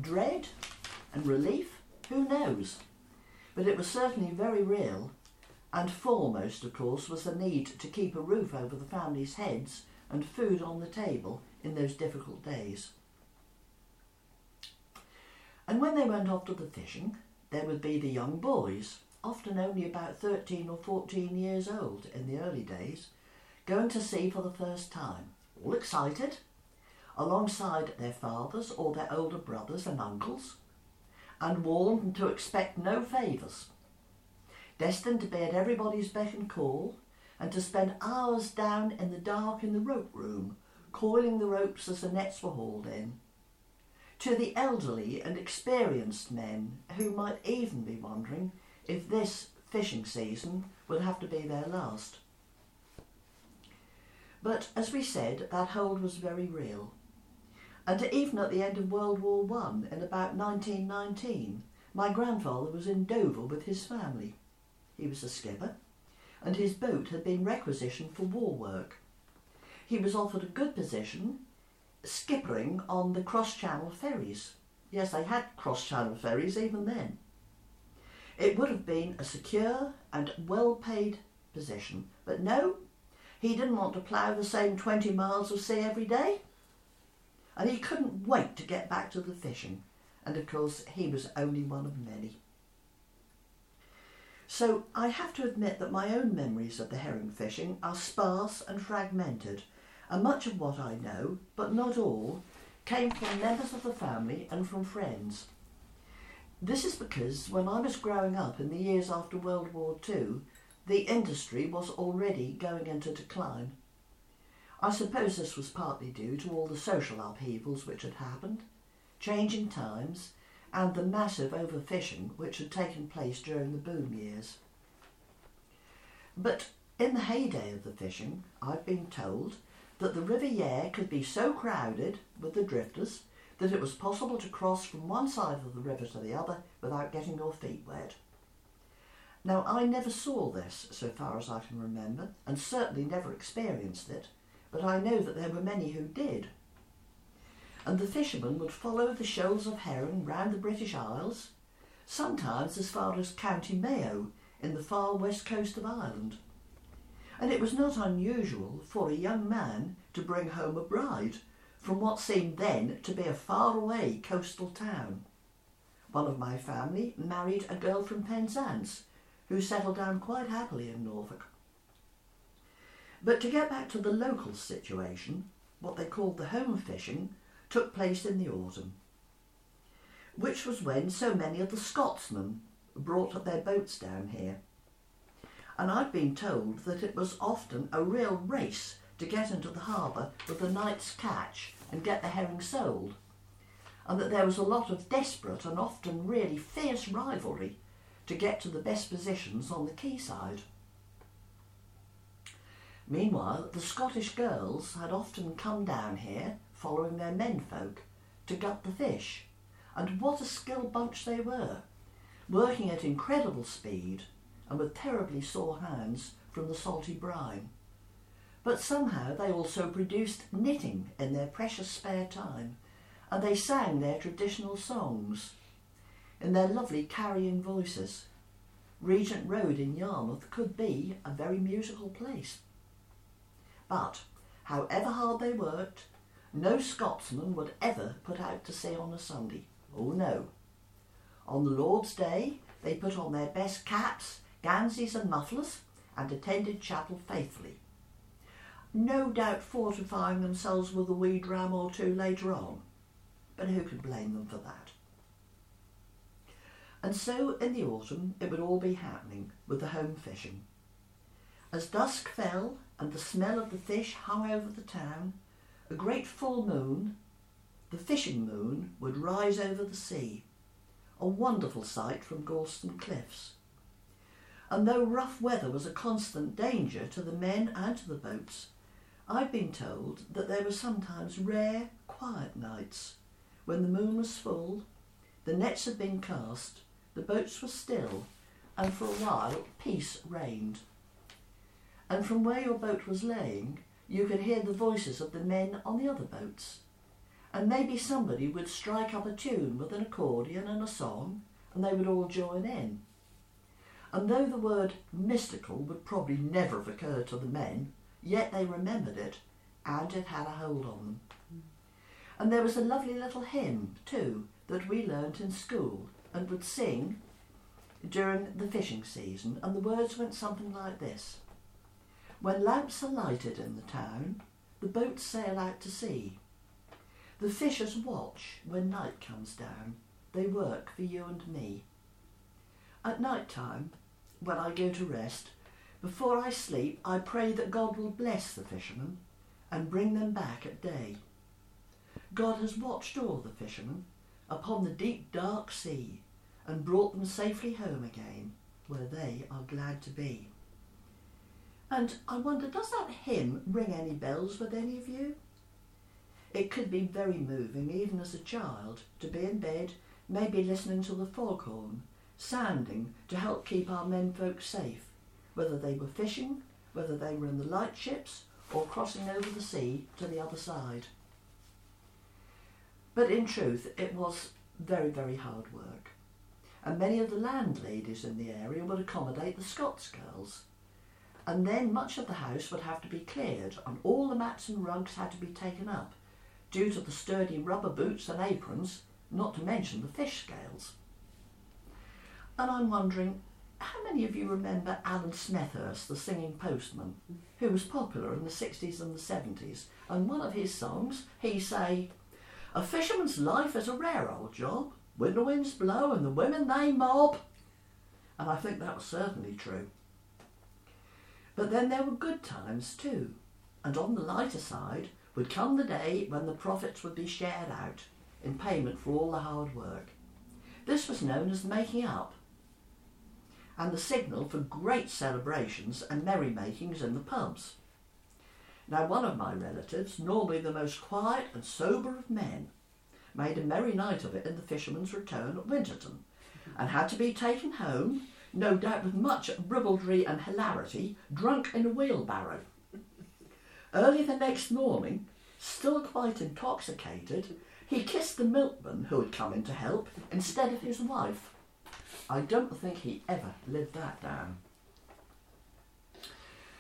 dread, and relief? Who knows? But it was certainly very real, and foremost, of course, was the need to keep a roof over the family's heads and food on the table in those difficult days. And when they went off to the fishing, there would be the young boys, often only about 13 or 14 years old in the early days, going to sea for the first time, all excited, alongside their fathers or their older brothers and uncles, and warned to expect no favours, destined to be at everybody's beck and call, and to spend hours down in the dark in the rope room, coiling the ropes as the nets were hauled in. To the elderly and experienced men who might even be wondering if this fishing season would have to be their last. But as we said, that hold was very real. And even at the end of World War One, in about 1919, my grandfather was in Dover with his family. He was a skipper, and his boat had been requisitioned for war work. He was offered a good position skippering on the cross-channel ferries. Yes, they had cross-channel ferries even then. It would have been a secure and well-paid position, but no, he didn't want to plough the same 20 miles of sea every day. And he couldn't wait to get back to the fishing. And of course, he was only one of many. So I have to admit that my own memories of the herring fishing are sparse and fragmented, and much of what I know, but not all, came from members of the family and from friends. This is because when I was growing up in the years after World War II, the industry was already going into decline. I suppose this was partly due to all the social upheavals which had happened, changing times, and the massive overfishing which had taken place during the boom years. But in the heyday of the fishing, I've been told that the River Yare could be so crowded with the drifters that it was possible to cross from one side of the river to the other without getting your feet wet. Now, I never saw this, so far as I can remember, and certainly never experienced it, but I know that there were many who did. And the fishermen would follow the shoals of herring round the British Isles, sometimes as far as County Mayo in the far west coast of Ireland. And it was not unusual for a young man to bring home a bride from what seemed then to be a faraway coastal town. One of my family married a girl from Penzance who settled down quite happily in Norfolk. But to get back to the local situation, what they called the home fishing took place in the autumn, which was when so many of the Scotsmen brought their boats down here. And I've been told that it was often a real race to get into the harbour with the night's catch and get the herring sold, and that there was a lot of desperate and often really fierce rivalry to get to the best positions on the quayside. Meanwhile, the Scottish girls had often come down here, following their menfolk, to gut the fish, and what a skilled bunch they were, working at incredible speed and with terribly sore hands from the salty brine. But somehow they also produced knitting in their precious spare time, and they sang their traditional songs in their lovely carrying voices. Regent Road in Yarmouth could be a very musical place. But, however hard they worked, no Scotsman would ever put out to sea on a Sunday. Oh no. On the Lord's Day, they put on their best caps, gansies and mufflers, and attended chapel faithfully. No doubt fortifying themselves with a wee dram or two later on, but who could blame them for that? And so in the autumn it would all be happening with the home fishing. As dusk fell and the smell of the fish hung over the town, a great full moon, the fishing moon, would rise over the sea, a wonderful sight from Gorleston Cliffs. And though rough weather was a constant danger to the men and to the boats, I've been told that there were sometimes rare, quiet nights when the moon was full, the nets had been cast, the boats were still, and for a while peace reigned. And from where your boat was laying, you could hear the voices of the men on the other boats. And maybe somebody would strike up a tune with an accordion and a song, and they would all join in. And though the word mystical would probably never have occurred to the men, yet they remembered it, and it had a hold on them. And there was a lovely little hymn, too, that we learnt in school and would sing during the fishing season, and the words went something like this When lamps are lighted in the town, the boats sail out to sea. The fishers watch when night comes down, they work for you and me. At night time, when I go to rest, before I sleep, I pray that God will bless the fishermen and bring them back at day. God has watched all the fishermen upon the deep dark sea and brought them safely home again, where they are glad to be. And I wonder, does that hymn ring any bells with any of you? It could be very moving, even as a child, to be in bed, maybe listening to the foghorn, sounding to help keep our menfolk safe, whether they were fishing, whether they were in the lightships, or crossing over the sea to the other side. But in truth, it was very, very hard work. And many of the landladies in the area would accommodate the Scots girls. And then much of the house would have to be cleared, and all the mats and rugs had to be taken up, due to the sturdy rubber boots and aprons, not to mention the fish scales. And I'm wondering, how many of you remember Allan Smethurst, the singing postman, who was popular in the 60s and the 70s? And one of his songs, he say, a fisherman's life is a rare old job. When the winds blow and the women they mob. And I think that was certainly true. But then there were good times too. And on the lighter side would come the day when the profits would be shared out in payment for all the hard work. This was known as making up and the signal for great celebrations and merrymakings in the pubs. Now, one of my relatives, normally the most quiet and sober of men, made a merry night of it in the fisherman's return at Winterton, and had to be taken home, no doubt with much ribaldry and hilarity, drunk in a wheelbarrow. Early the next morning, still quite intoxicated, he kissed the milkman who had come in to help instead of his wife. I don't think he ever lived that down.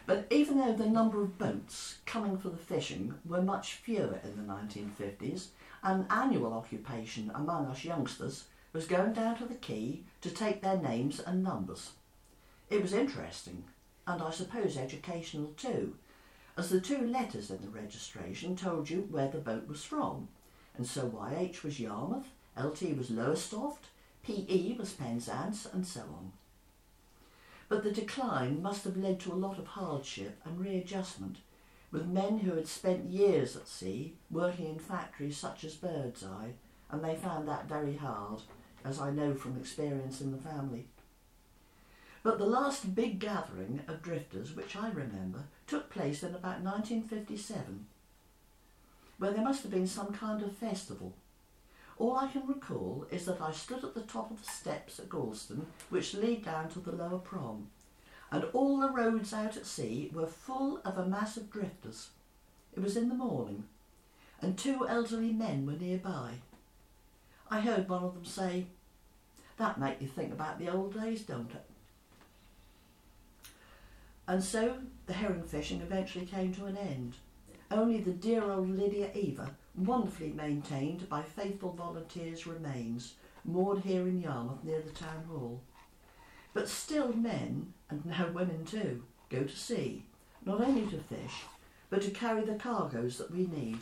But even though the number of boats coming for the fishing were much fewer in the 1950s, an annual occupation among us youngsters was going down to the quay to take their names and numbers. It was interesting, and I suppose educational too, as the two letters in the registration told you where the boat was from, and so YH was Yarmouth, LT was Lowestoft, PE was Penzance, and so on. But the decline must have led to a lot of hardship and readjustment, with men who had spent years at sea working in factories such as Birdseye, and they found that very hard, as I know from experience in the family. But the last big gathering of drifters, which I remember, took place in about 1957, where there must have been some kind of festival all I can recall is that I stood at the top of the steps at Gorleston, which lead down to the lower prom, and all the roads out at sea were full of a mass of drifters. It was in the morning, and two elderly men were nearby. I heard one of them say, That make you think about the old days, don't it? And so the herring fishing eventually came to an end. Only the dear old Lydia Eva wonderfully maintained by faithful volunteers, remains, moored here in Yarmouth near the town hall. But still men, and now women too, go to sea, not only to fish, but to carry the cargoes that we need.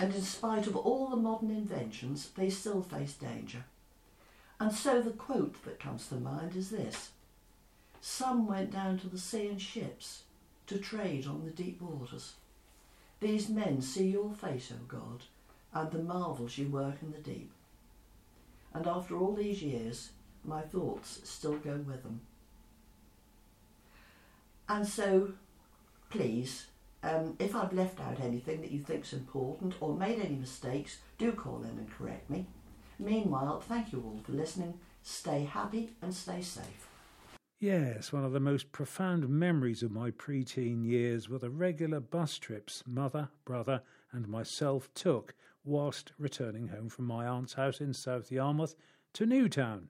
And in spite of all the modern inventions, they still face danger. And so the quote that comes to mind is this Some went down to the sea in ships to trade on the deep waters. These men see your face, O God, and the marvels you work in the deep. And after all these years, my thoughts still go with them. And so, please, Um, if I've left out anything that you think's important or made any mistakes, do call in and correct me. Meanwhile, thank you all for listening. Stay happy and stay safe. Yes, one of the most profound memories of my preteen years were the regular bus trips mother, brother, and myself took whilst returning home from my aunt's house in South Yarmouth to Newtown.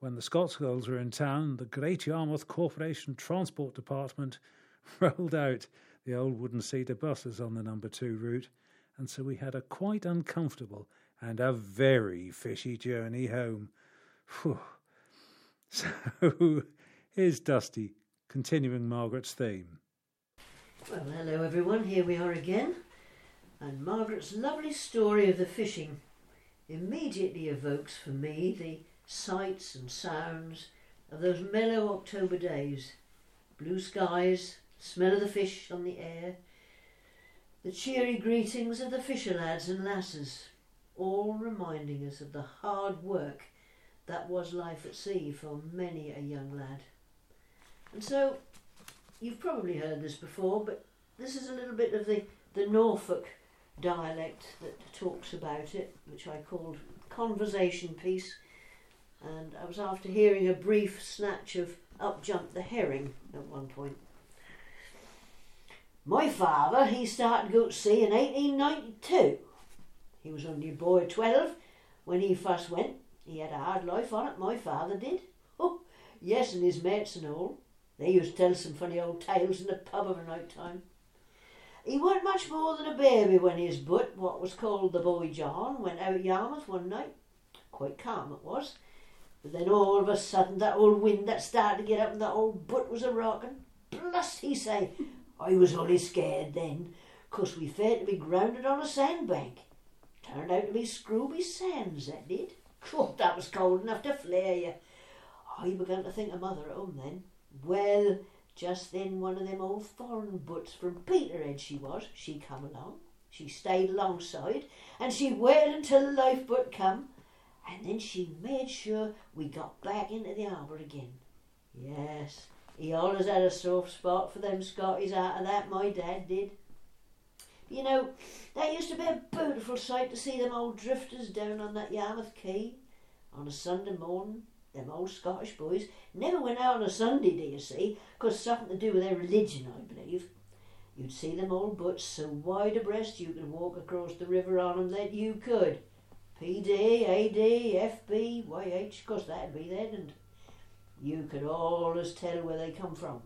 When the Scots Girls were in town, the Great Yarmouth Corporation Transport Department rolled out the old wooden seater buses on the number two route, and so we had a quite uncomfortable and a very fishy journey home. Whew. So here's Dusty continuing Margaret's theme. Well, hello everyone, here we are again. And Margaret's lovely story of the fishing immediately evokes for me the sights and sounds of those mellow October days. Blue skies, smell of the fish on the air, the cheery greetings of the fisher lads and lasses, all reminding us of the hard work that was life at sea for many a young lad. And so, you've probably heard this before, but this is a little bit of the, the Norfolk dialect that talks about it, which I called conversation piece. And I was after hearing a brief snatch of Up Jumped the Herring at one point. My father, he started to go to sea in 1892. He was only a boy of 12 when he first went. He had a hard life on it, my father did. Oh, yes, and his mates and all. They used to tell some funny old tales in the pub of a night time. He weren't much more than a baby when his butt, what was called the Boy John, went out Yarmouth one night. Quite calm it was. But then all of a sudden that old wind that started to get up and that old butt was a rocking. Plus, he say, I was only scared then, 'cause we feared to be grounded on a sandbank. Turned out to be Scroby Sands, that did. Oh, that was cold enough to flare you. I began to think of mother at home then. Well, just then one of them old foreign butts from Peterhead she was, she come along. She stayed alongside and she waited until the lifeboat come and then she made sure we got back into the harbour again. Yes, he always had a soft spot for them Scotties out of that, my dad did. You know, that used to be a beautiful sight to see them old drifters down on that Yarmouth quay on a Sunday morning. Them old Scottish boys never went out on a Sunday, do you see, 'cause something to do with their religion, I believe. You'd see them old butts so wide abreast you could walk across the river on 'em that you could. PD, AD, FB, YH, 'course that'd be then, and you could always tell where they come from.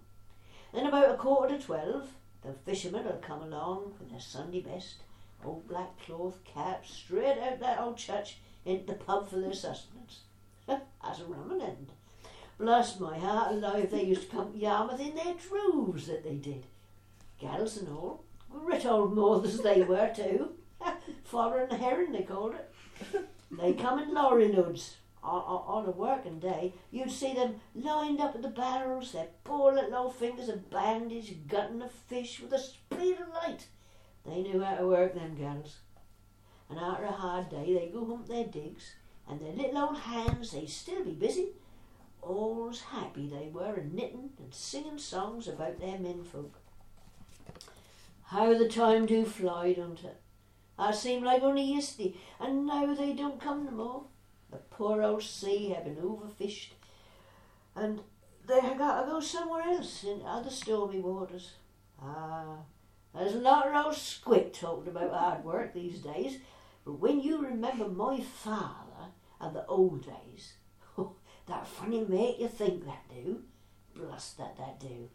Then about a quarter to twelve, the fishermen will come along in their Sunday best, old black cloth caps, straight out that old church into the pub for their sustenance. As a rum and end. Bless my heart alive, they used to come to Yarmouth in their droves, that they did. Gals and all. Rit old mothers they were too. Foreign herring they called it. They come in lorry. On, a working day, you'd see them lined up at the barrels, their poor little old fingers and bandaged, gutting the fish with the speed of light. They knew how to work, them gals. And after a hard day, they go home to their digs, and their little old hands, they'd still be busy. All's happy they were, and knitting and singing songs about their menfolk. How the time do fly, don't it? I seem like only yesterday, and now they don't come no more. The poor old sea have been overfished, and they have got to go somewhere else in other stormy waters. Ah, there's not a lot of old squid talking about hard work these days, but when you remember my father and the old days, oh, that funny make you think that do, bless that that do,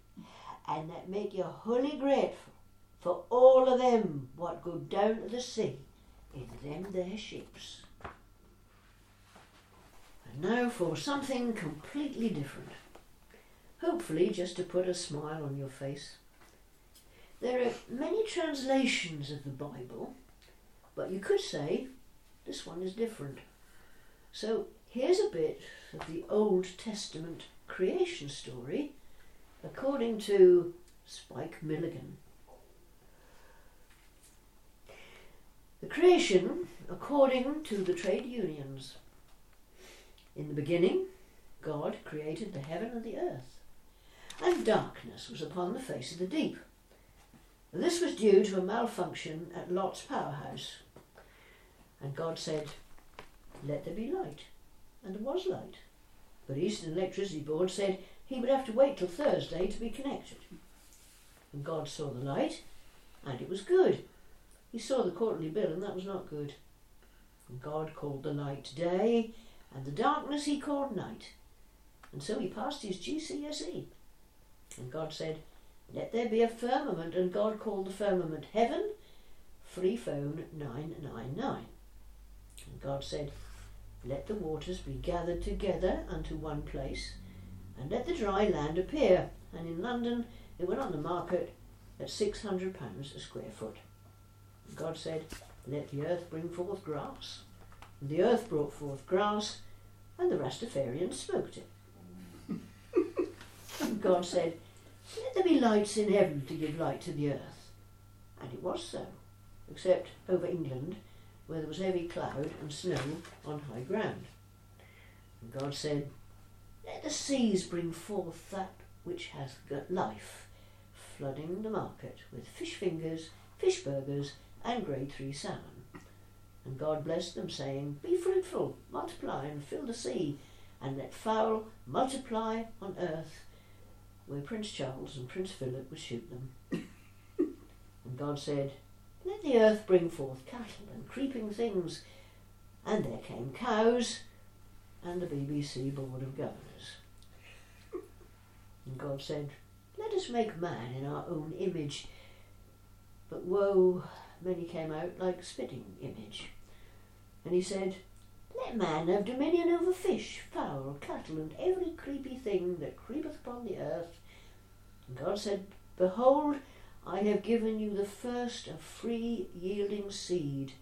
and that make you wholly grateful for all of them what go down to the sea in them there ships. Now for something completely different. Hopefully, just to put a smile on your face. There are many translations of the Bible, but you could say this one is different. So here's a bit of the Old Testament creation story according to Spike Milligan. The creation according to the trade unions. In the beginning, God created the heaven and the earth, and darkness was upon the face of the deep. This was due to a malfunction at Lot's powerhouse. And God said, Let there be light. And there was light. But Eastern Electricity Board said he would have to wait till Thursday to be connected. And God saw the light, and it was good. He saw the quarterly bill, and that was not good. And God called the light day, and the darkness he called night. And so he passed his GCSE. And God said, Let there be a firmament, and God called the firmament heaven, free phone 999. And God said, Let the waters be gathered together unto one place, and let the dry land appear. And in London it went on the market at £600 a square foot. And God said, Let the earth bring forth grass. And the earth brought forth grass, and the Rastafarians smoked it. and God said, Let there be lights in heaven to give light to the earth. And it was so, except over England, where there was heavy cloud and snow on high ground. And God said, Let the seas bring forth that which hath got life, flooding the market with fish fingers, fish burgers, and grade three salmon. And God blessed them, saying, Be fruitful, multiply, and fill the sea, and let fowl multiply on earth, where Prince Charles and Prince Philip would shoot them. and God said, Let the earth bring forth cattle and creeping things. And there came cows and the BBC Board of Governors. And God said, Let us make man in our own image. But woe, many came out like spitting image. And he said, Let man have dominion over fish, fowl, cattle, and every creepy thing that creepeth upon the earth. And God said, Behold, I have given you the first of free yielding seed.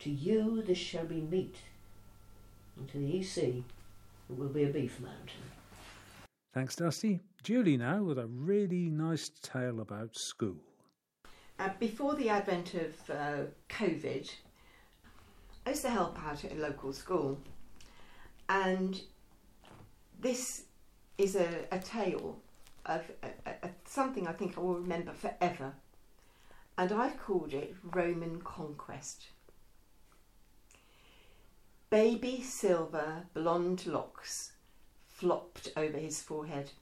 To you this shall be meat. And to the EC it will be a beef mountain. Thanks, Dusty. Julie now with a really nice tale about school. Uh, before the advent of uh, COVID, I used to help out at a local school, and this is a, a tale of a, a, something I think I will remember forever, and I've called it Roman Conquest. Baby silver blonde locks flopped over his forehead.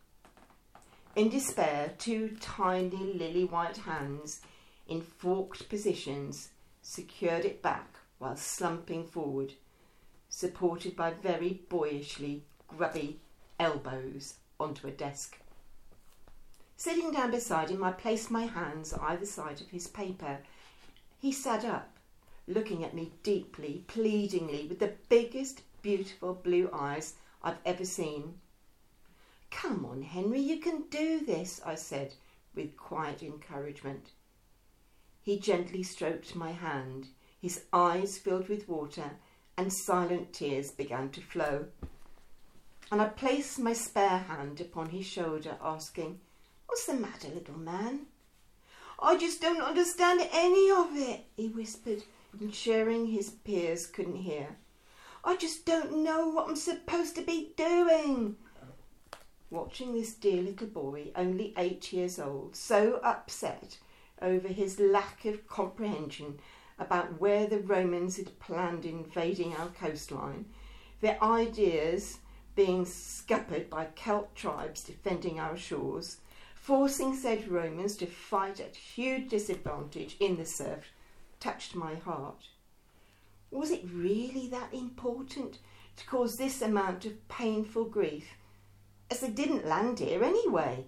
In despair, two tiny lily white hands in forked positions secured it back while slumping forward, supported by very boyishly grubby elbows onto a desk. Sitting down beside him, I placed my hands either side of his paper. He sat up, looking at me deeply, pleadingly, with the biggest, beautiful blue eyes I've ever seen. Come on, Henry, you can do this, I said with quiet encouragement. He gently stroked my hand. His eyes filled with water, and silent tears began to flow. And I placed my spare hand upon his shoulder, asking, What's the matter, little man? I just don't understand any of it, he whispered, ensuring his peers couldn't hear. I just don't know what I'm supposed to be doing. Watching this dear little boy, only eight years old, so upset over his lack of comprehension about where the Romans had planned invading our coastline, their ideas being scuppered by Celt tribes defending our shores, forcing said Romans to fight at huge disadvantage in the surf, touched my heart. Was it really that important to cause this amount of painful grief, as they didn't land here anyway?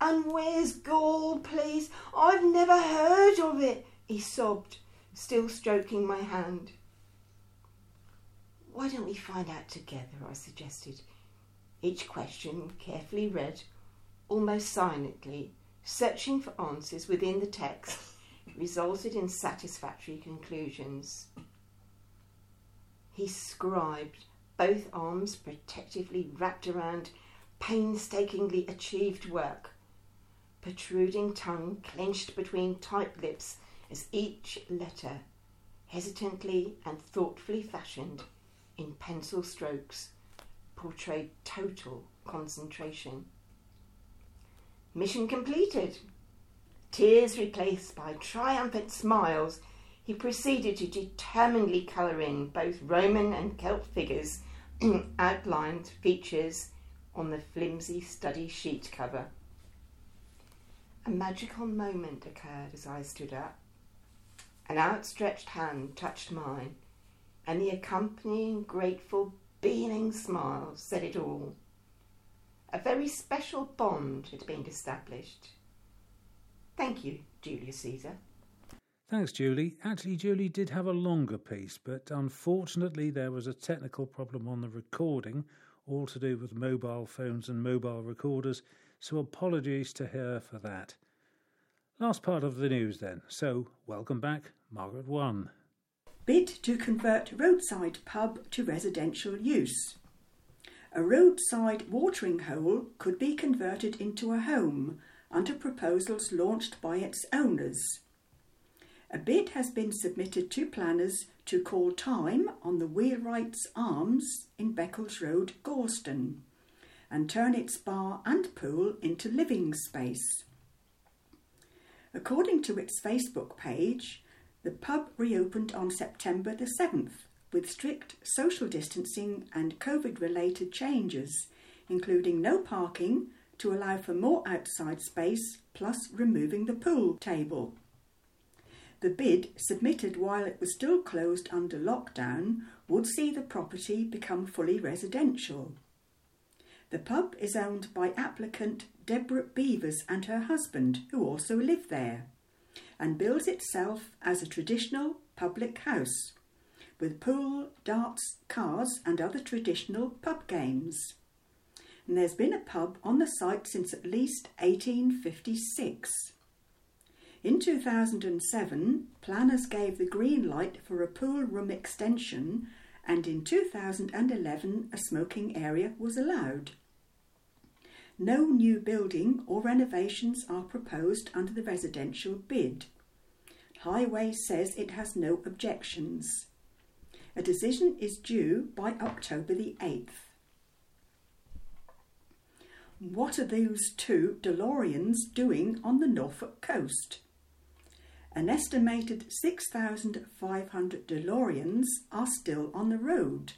And where's Gaul, please? I've never heard of it, he sobbed, still stroking my hand. Why don't we find out together? I suggested. Each question carefully read, almost silently, searching for answers within the text, resulted in satisfactory conclusions. He scribed, both arms protectively wrapped around painstakingly achieved work, protruding tongue clenched between tight lips as each letter, hesitantly and thoughtfully fashioned in pencil strokes, portrayed total concentration. Mission completed. Tears replaced by triumphant smiles, he proceeded to determinedly colour in both Roman and Celt figures outlined features on the flimsy study sheet cover. A magical moment occurred as I stood up. An outstretched hand touched mine, and the accompanying grateful, beaming smile said it all. A very special bond had been established. Thank you, Julius Caesar. Thanks, Julie. Actually, Julie did have a longer piece, but unfortunately, there was a technical problem on the recording, all to do with mobile phones and mobile recorders, so apologies to her for that. Last part of the news then. So, welcome back, Margaret 1. Bid to convert roadside pub to residential use. A roadside watering hole could be converted into a home under proposals launched by its owners. A bid has been submitted to planners to call time on the Wheelwrights Arms in Beccles Road, Gorleston, and turn its bar and pool into living space. According to its Facebook page, the pub reopened on September the 7th with strict social distancing and COVID related changes, including no parking to allow for more outside space, plus removing the pool table. The bid, submitted while it was still closed under lockdown, would see the property become fully residential. The pub is owned by applicant Deborah Beavers and her husband, who also live there, and bills itself as a traditional public house with pool, darts, cars, and other traditional pub games. And there's been a pub on the site since at least 1856. In 2007, planners gave the green light for a pool room extension, and in 2011, a smoking area was allowed. No new building or renovations are proposed under the residential bid. Highway says it has no objections. A decision is due by October the 8th. What are those two DeLoreans doing on the Norfolk coast? An estimated 6,500 DeLoreans are still on the road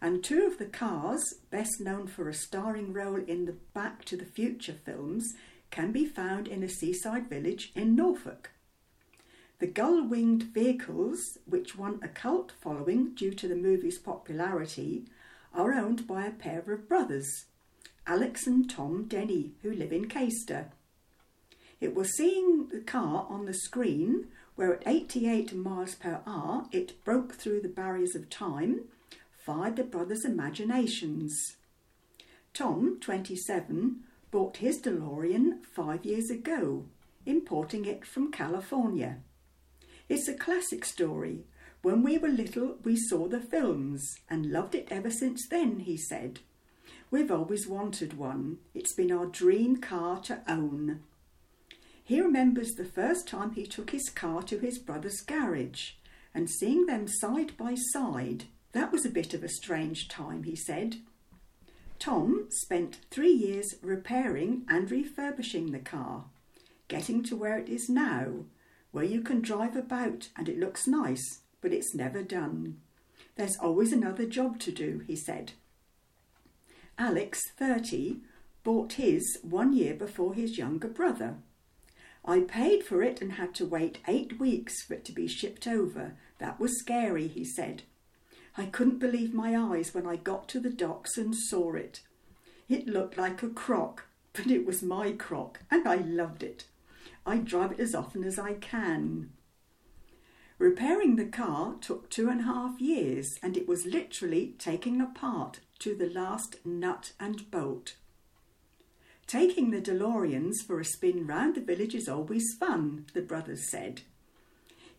and two of the cars, best known for a starring role in the Back to the Future films, can be found in a seaside village in Norfolk. The gull winged vehicles, which won a cult following due to the movie's popularity, are owned by a pair of brothers, Alex and Tom Denny, who live in Caister. It was seeing the car on the screen where at 88 miles per hour it broke through the barriers of time fired the brothers' imaginations. Tom, 27, bought his DeLorean five years ago, importing it from California. It's a classic story. When we were little, we saw the films and loved it ever since then, he said. We've always wanted one. It's been our dream car to own. He remembers the first time he took his car to his brother's garage and seeing them side by side that was a bit of a strange time, he said. Tom spent three years repairing and refurbishing the car, getting to where it is now, where you can drive about and it looks nice, but it's never done. There's always another job to do, he said. Alex, 30, bought his one year before his younger brother. I paid for it and had to wait eight weeks for it to be shipped over. That was scary, he said. I couldn't believe my eyes when I got to the docks and saw it. It looked like a croc, but it was my croc, and I loved it. I drive it as often as I can. Repairing the car took two and a half years, and it was literally taking apart to the last nut and bolt. Taking the DeLoreans for a spin round the village is always fun, the brothers said.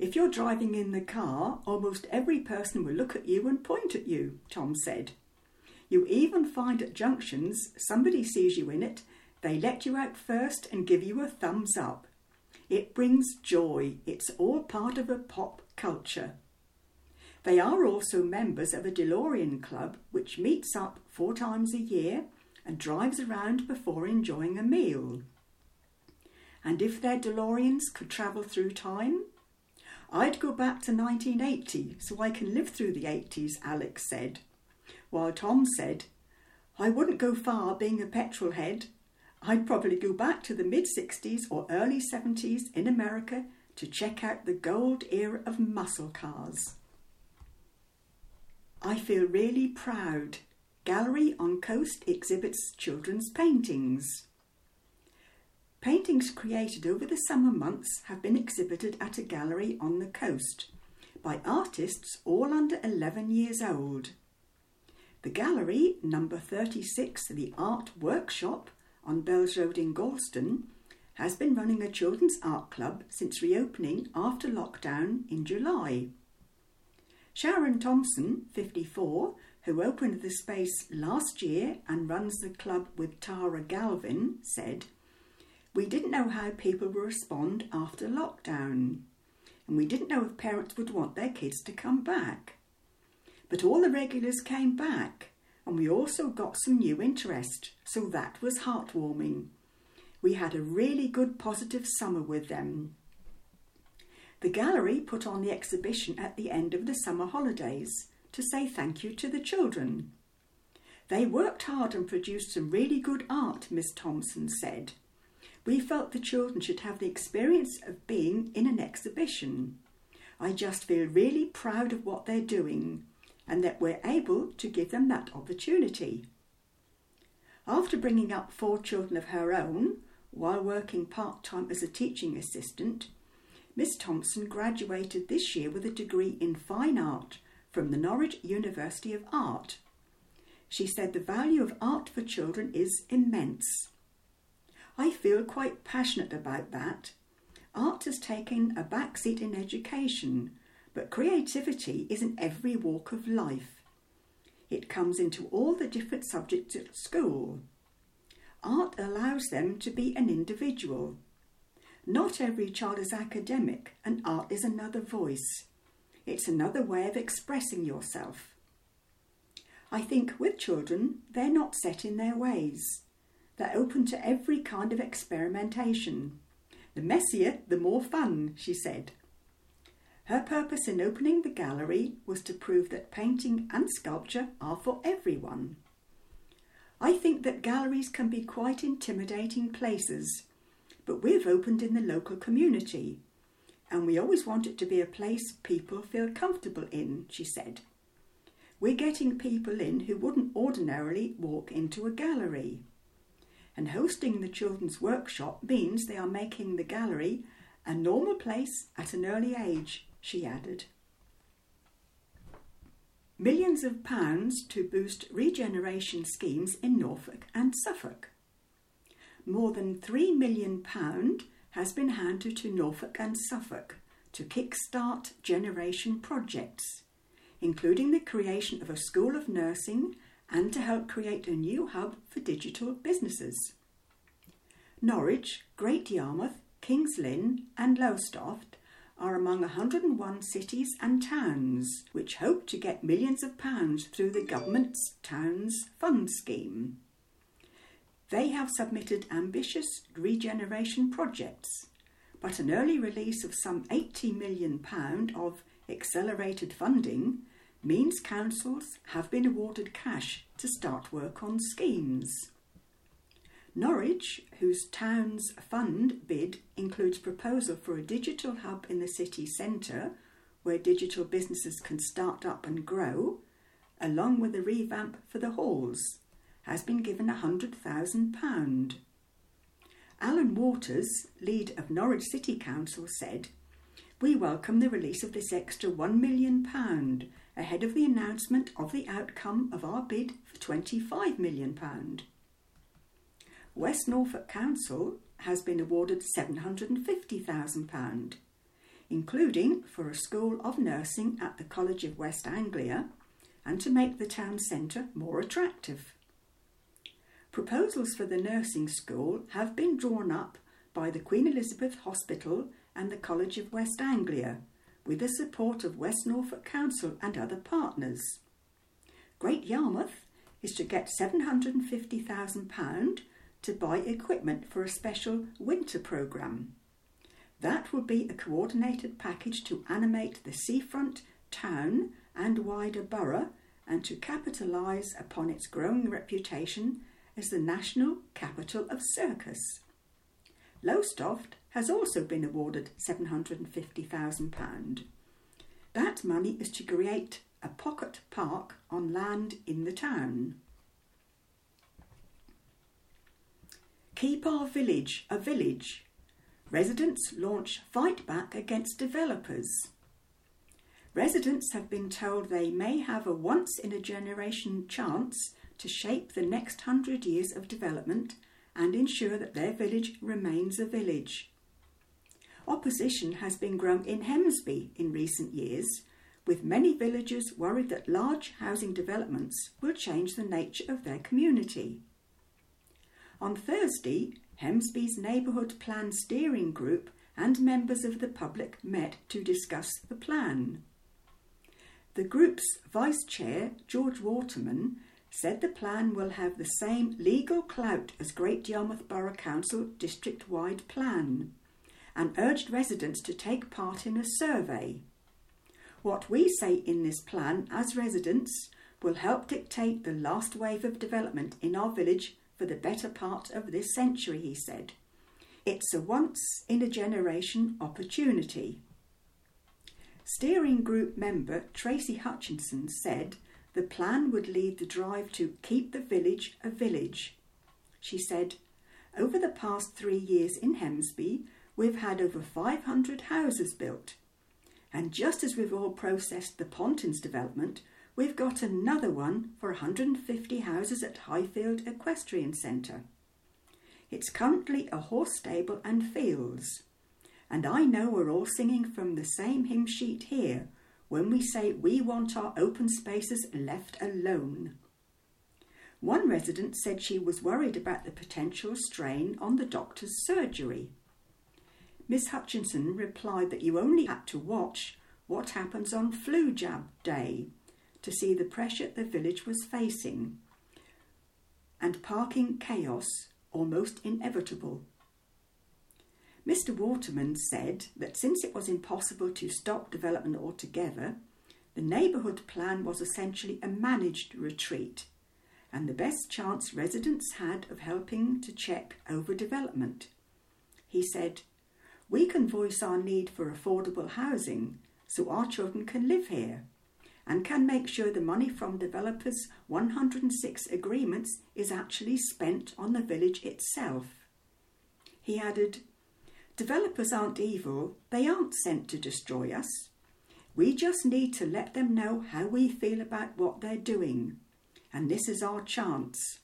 If you're driving in the car, almost every person will look at you and point at you, Tom said. You even find at junctions somebody sees you in it, they let you out first and give you a thumbs up. It brings joy, it's all part of a pop culture. They are also members of a DeLorean club which meets up four times a year and drives around before enjoying a meal. And if their DeLoreans could travel through time? I'd go back to 1980 so I can live through the 80s, Alex said. While Tom said, I wouldn't go far being a petrol head. I'd probably go back to the mid 60s or early 70s in America to check out the gold era of muscle cars. I feel really proud. Gallery on Coast exhibits children's paintings. Paintings created over the summer months have been exhibited at a gallery on the coast by artists all under 11 years old. The gallery, number 36, the Art Workshop on Bells Road in Gorleston, has been running a children's art club since reopening after lockdown in July. Sharon Thompson, 54, who opened the space last year and runs the club with Tara Galvin, said, we didn't know how people would respond after lockdown, and we didn't know if parents would want their kids to come back. But all the regulars came back, and we also got some new interest, so that was heartwarming. We had a really good positive summer with them. The gallery put on the exhibition at the end of the summer holidays to say thank you to the children. They worked hard and produced some really good art, Miss Thompson said we felt the children should have the experience of being in an exhibition. I just feel really proud of what they're doing and that we're able to give them that opportunity. After bringing up four children of her own while working part time as a teaching assistant, Miss Thompson graduated this year with a degree in fine art from the Norwich University of Art. She said the value of art for children is immense I feel quite passionate about that. Art has taken a back seat in education, but creativity is in every walk of life. It comes into all the different subjects at school. Art allows them to be an individual. Not every child is academic, and art is another voice. It's another way of expressing yourself. I think with children, they're not set in their ways. They're open to every kind of experimentation. The messier, the more fun, she said. Her purpose in opening the gallery was to prove that painting and sculpture are for everyone. I think that galleries can be quite intimidating places, but we've opened in the local community, and we always want it to be a place people feel comfortable in, she said. We're getting people in who wouldn't ordinarily walk into a gallery and hosting the children's workshop means they are making the gallery a normal place at an early age, she added. Millions of pounds to boost regeneration schemes in Norfolk and Suffolk. More than £3 million has been handed to Norfolk and Suffolk to kick-start generation projects, including the creation of a school of nursing and to help create a new hub for digital businesses. Norwich, Great Yarmouth, Kings Lynn, and Lowestoft are among 101 cities and towns which hope to get millions of pounds through the government's Towns Fund scheme. They have submitted ambitious regeneration projects, but an early release of some £80 million of accelerated funding means councils have been awarded cash to start work on schemes. Norwich, whose town's fund bid includes proposal for a digital hub in the city centre where digital businesses can start up and grow, along with a revamp for the halls, has been given £100,000. Alan Waters, lead of Norwich City Council, said, We welcome the release of this extra £1 million ahead of the announcement of the outcome of our bid for £25 million. West Norfolk Council has been awarded £750,000, including for a school of nursing at the College of West Anglia and to make the town centre more attractive. Proposals for the nursing school have been drawn up by the Queen Elizabeth Hospital and the College of West Anglia with the support of West Norfolk Council and other partners. Great Yarmouth is to get £750,000 to buy equipment for a special winter programme. That will be a coordinated package to animate the seafront, town, and wider borough and to capitalise upon its growing reputation as the national capital of circus. Lowestoft has also been awarded £750,000. That money is to create a pocket park on land in the town. Keep our village a village. Residents launch fight back against developers. Residents have been told they may have a once in a generation chance to shape the next hundred years of development and ensure that their village remains a village. Opposition has been growing in Hemsby in recent years, with many villagers worried that large housing developments will change the nature of their community. On Thursday, Hemsby's Neighbourhood Plan Steering Group and members of the public met to discuss the plan. The group's vice chair, George Waterman, said the plan will have the same legal clout as Great Yarmouth Borough Council district wide plan and urged residents to take part in a survey. What we say in this plan as residents will help dictate the last wave of development in our village for the better part of this century, he said. It's a once in a generation opportunity. Steering group member Tracy Hutchinson said the plan would lead the drive to keep the village a village. She said, Over the past three years in Hemsby, we've had over 500 houses built. And just as we've all processed the Pontins development, we've got another one for 150 houses at Highfield Equestrian Centre. It's currently a horse stable and fields. And I know we're all singing from the same hymn sheet here when we say we want our open spaces left alone. One resident said she was worried about the potential strain on the doctor's surgery. Miss Hutchinson replied that you only had to watch what happens on flu jab day to see the pressure the village was facing and parking chaos almost inevitable. Mr. Waterman said that since it was impossible to stop development altogether, the neighbourhood plan was essentially a managed retreat and the best chance residents had of helping to check overdevelopment. He said, We can voice our need for affordable housing so our children can live here and can make sure the money from developers' 106 agreements is actually spent on the village itself. He added, Developers aren't evil, they aren't sent to destroy us. We just need to let them know how we feel about what they're doing, and this is our chance.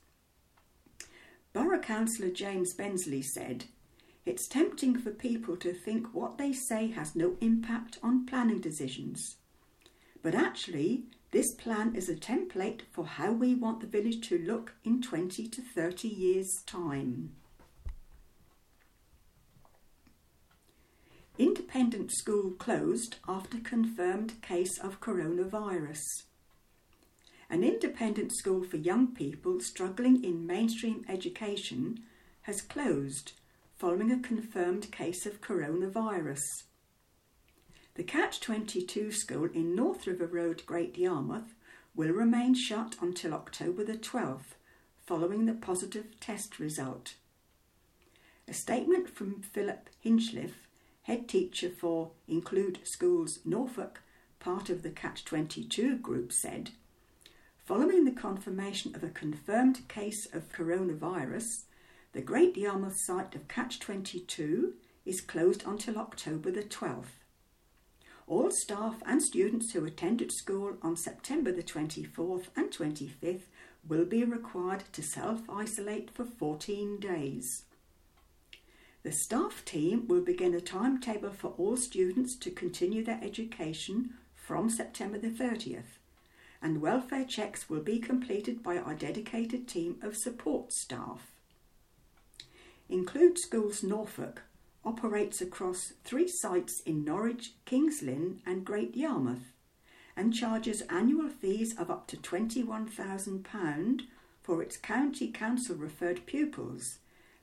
Borough Councillor James Bensley said, It's tempting for people to think what they say has no impact on planning decisions. But actually, this plan is a template for how we want the village to look in 20 to 30 years' time. Independent school closed after confirmed case of coronavirus. An independent school for young people struggling in mainstream education has closed following a confirmed case of coronavirus. The Catch 22 school in North River Road, Great Yarmouth, will remain shut until October the 12th, following the positive test result. A statement from Philip Hinchliffe, head teacher for Include Schools Norfolk, part of the Catch 22 group, said Following the confirmation of a confirmed case of coronavirus, the Great Yarmouth site of Catch 22 is closed until October the 12th. All staff and students who attended school on September the 24th and 25th will be required to self isolate for 14 days. The staff team will begin a timetable for all students to continue their education from September the 30th, and welfare checks will be completed by our dedicated team of support staff. Include Schools Norfolk operates across three sites in Norwich, Kings Lynn, and Great Yarmouth and charges annual fees of up to £21,000 for its county council referred pupils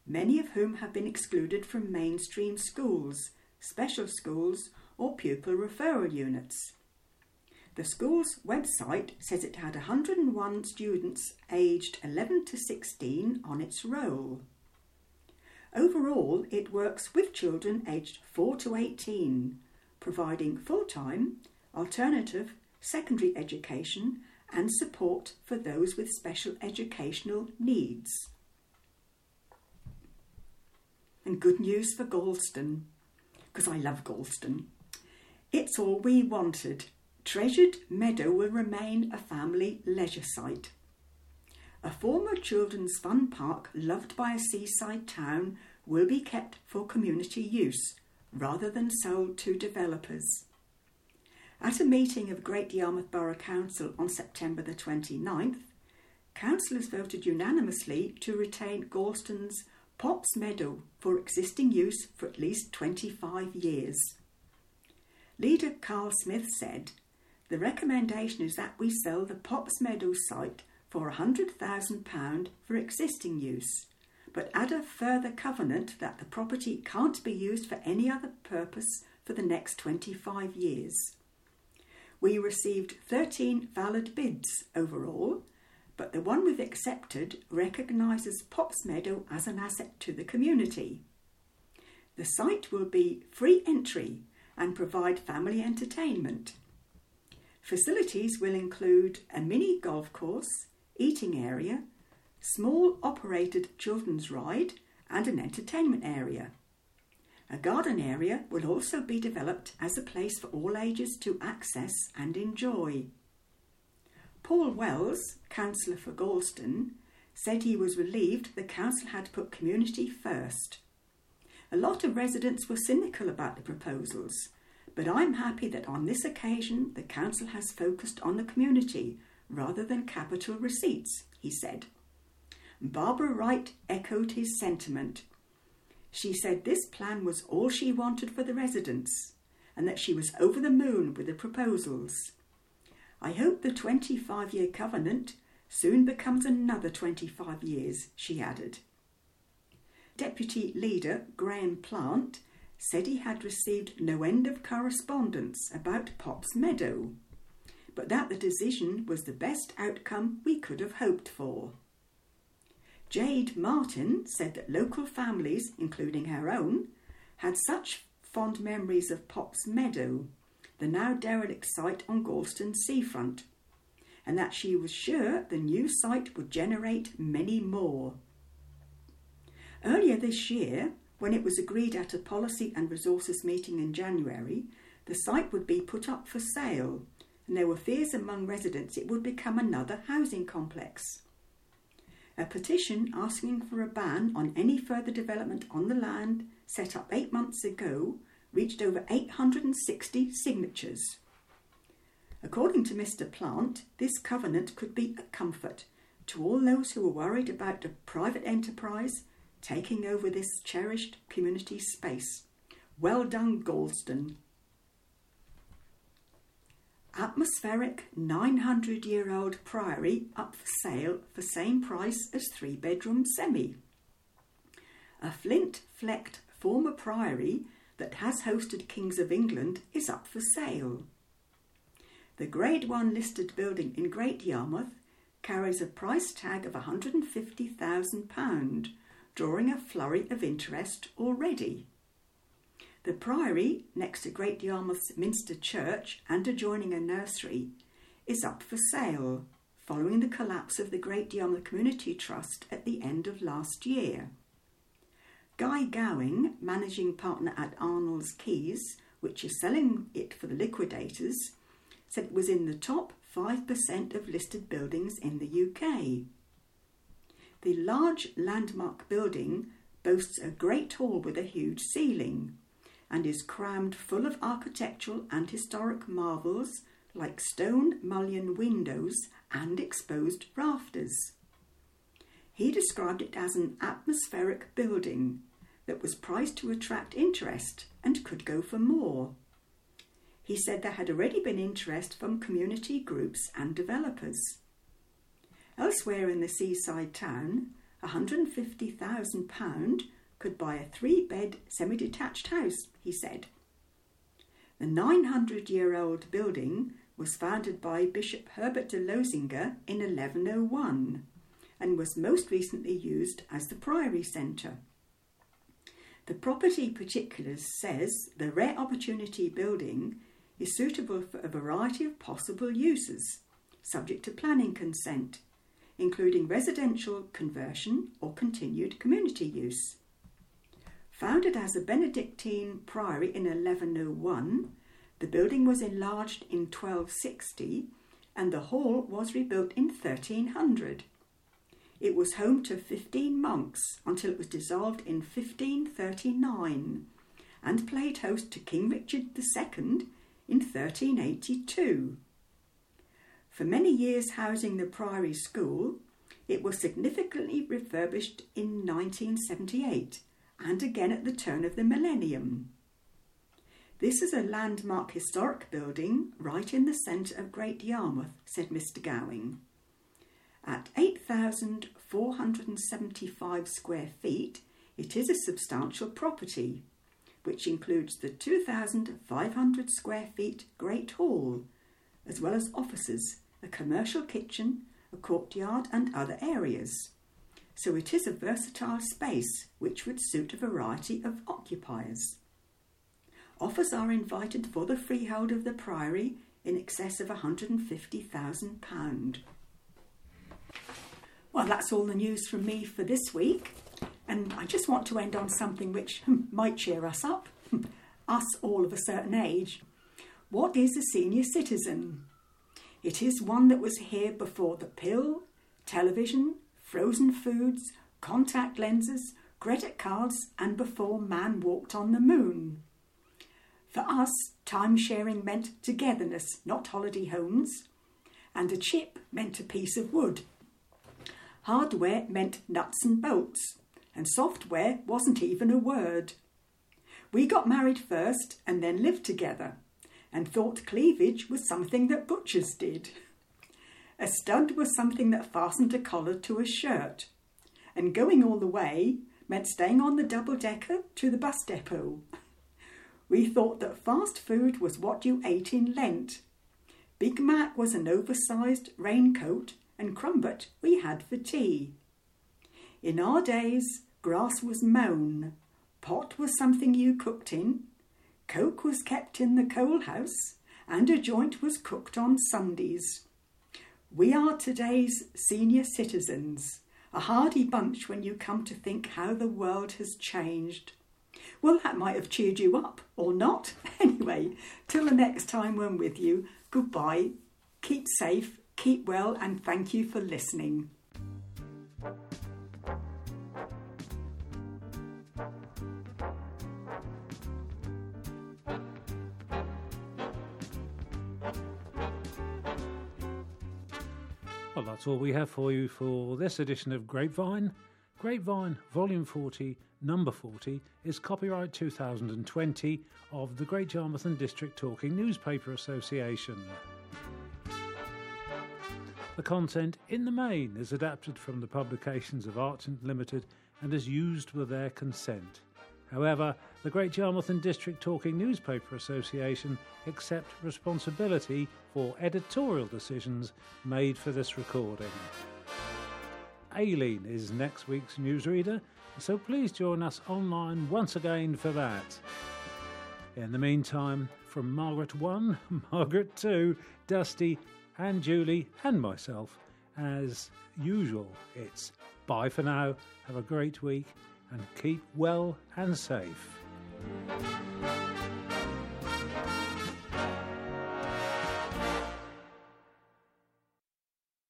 many of whom have been excluded from mainstream schools, special schools, or pupil referral units. The school's website says it had 101 students aged 11 to 16 on its roll. Overall, it works with children aged 4 to 18, providing full time, alternative, secondary education and support for those with special educational needs. And good news for Gorleston, because I love Gorleston. It's all we wanted. Treasured Meadow will remain a family leisure site. A former children's fun park loved by a seaside town will be kept for community use rather than sold to developers. At a meeting of Great Yarmouth Borough Council on September the 29th, councillors voted unanimously to retain Gorleston's Pops Meadow for existing use for at least 25 years. Leader Carl Smith said, The recommendation is that we sell the Pops Meadow site for £100,000 for existing use, but add a further covenant that the property can't be used for any other purpose for the next 25 years. We received 13 valid bids overall, but the one we've accepted recognises Pops Meadow as an asset to the community. The site will be free entry and provide family entertainment. Facilities will include a mini golf course, eating area, small operated children's ride, and an entertainment area. A garden area will also be developed as a place for all ages to access and enjoy. Paul Wells, councillor for Gorleston, said he was relieved the council had put community first. A lot of residents were cynical about the proposals, but I'm happy that on this occasion the council has focused on the community rather than capital receipts, he said. Barbara Wright echoed his sentiment. She said this plan was all she wanted for the residents and that she was over the moon with the proposals. I hope the 25 year covenant soon becomes another 25 years, she added. Deputy Leader Graham Plant said he had received no end of correspondence about Pops Meadow, but that the decision was the best outcome we could have hoped for. Jade Martin said that local families, including her own, had such fond memories of Pops Meadow the now derelict site on Gorleston seafront, and that she was sure the new site would generate many more. Earlier this year, when it was agreed at a policy and resources meeting in January, the site would be put up for sale, and there were fears among residents it would become another housing complex. A petition asking for a ban on any further development on the land set up eight months ago reached over 860 signatures. According to Mr. Plant, this covenant could be a comfort to all those who were worried about a private enterprise taking over this cherished community space. Well done, Gorleston. Atmospheric 900 year old priory up for sale for same price as three bedroom semi. A flint flecked former priory that has hosted Kings of England is up for sale. The Grade 1 listed building in Great Yarmouth carries a price tag of £150,000, drawing a flurry of interest already. The Priory, next to Great Yarmouth's Minster Church and adjoining a nursery, is up for sale following the collapse of the Great Yarmouth Community Trust at the end of last year. Guy Gowing, managing partner at Arnold's Keys, which is selling it for the liquidators, said it was in the top 5% of listed buildings in the UK. The large landmark building boasts a great hall with a huge ceiling and is crammed full of architectural and historic marvels like stone mullion windows and exposed rafters. He described it as an atmospheric building that was priced to attract interest and could go for more. He said there had already been interest from community groups and developers. Elsewhere in the seaside town, £150,000 could buy a three bed semi detached house, he said. The 900 year old building was founded by Bishop Herbert de Losinga in 1101 and was most recently used as the Priory Centre. The property particulars says the rare opportunity building is suitable for a variety of possible uses, subject to planning consent, including residential conversion or continued community use. Founded as a Benedictine priory in 1101, the building was enlarged in 1260 and the hall was rebuilt in 1300. It was home to 15 monks until it was dissolved in 1539 and played host to King Richard II in 1382. For many years housing the Priory School, it was significantly refurbished in 1978 and again at the turn of the millennium. This is a landmark historic building right in the centre of Great Yarmouth, said Mr. Gowing. At 8,475 square feet, it is a substantial property, which includes the 2,500 square feet Great Hall, as well as offices, a commercial kitchen, a courtyard, and other areas. So it is a versatile space which would suit a variety of occupiers. Offers are invited for the freehold of the Priory in excess of £150,000. Well, that's all the news from me for this week. And I just want to end on something which hmm, might cheer us up, us all of a certain age. What is a senior citizen? It is one that was here before the pill, television, frozen foods, contact lenses, credit cards, and before man walked on the moon. For us, time sharing meant togetherness, not holiday homes, and a chip meant a piece of wood. Hardware meant nuts and bolts, and software wasn't even a word. We got married first and then lived together, and thought cleavage was something that butchers did. A stud was something that fastened a collar to a shirt, and going all the way meant staying on the double decker to the bus depot. We thought that fast food was what you ate in Lent. Big Mac was an oversized raincoat and crumbet we had for tea. In our days, grass was mown, pot was something you cooked in, coke was kept in the coal house, and a joint was cooked on Sundays. We are today's senior citizens, a hardy bunch when you come to think how the world has changed. Well, that might have cheered you up, or not. Anyway, till the next time when with you, goodbye, keep safe, Keep well and thank you for listening. That's all we have for you for this edition of Grapevine. Grapevine, Volume 40, Number 40, is copyright 2020 of the Great Yarmouth and District Talking Newspaper Association. The content, in the main, is adapted from the publications of Archant Limited and is used with their consent. However, the Great Yarmouth and District Talking Newspaper Association accept responsibility for editorial decisions made for this recording. Aileen is next week's newsreader, so please join us online once again for that. In the meantime, from Margaret 1, Margaret 2, Dusty, and Julie and myself. As usual, it's bye for now, have a great week, and keep well and safe.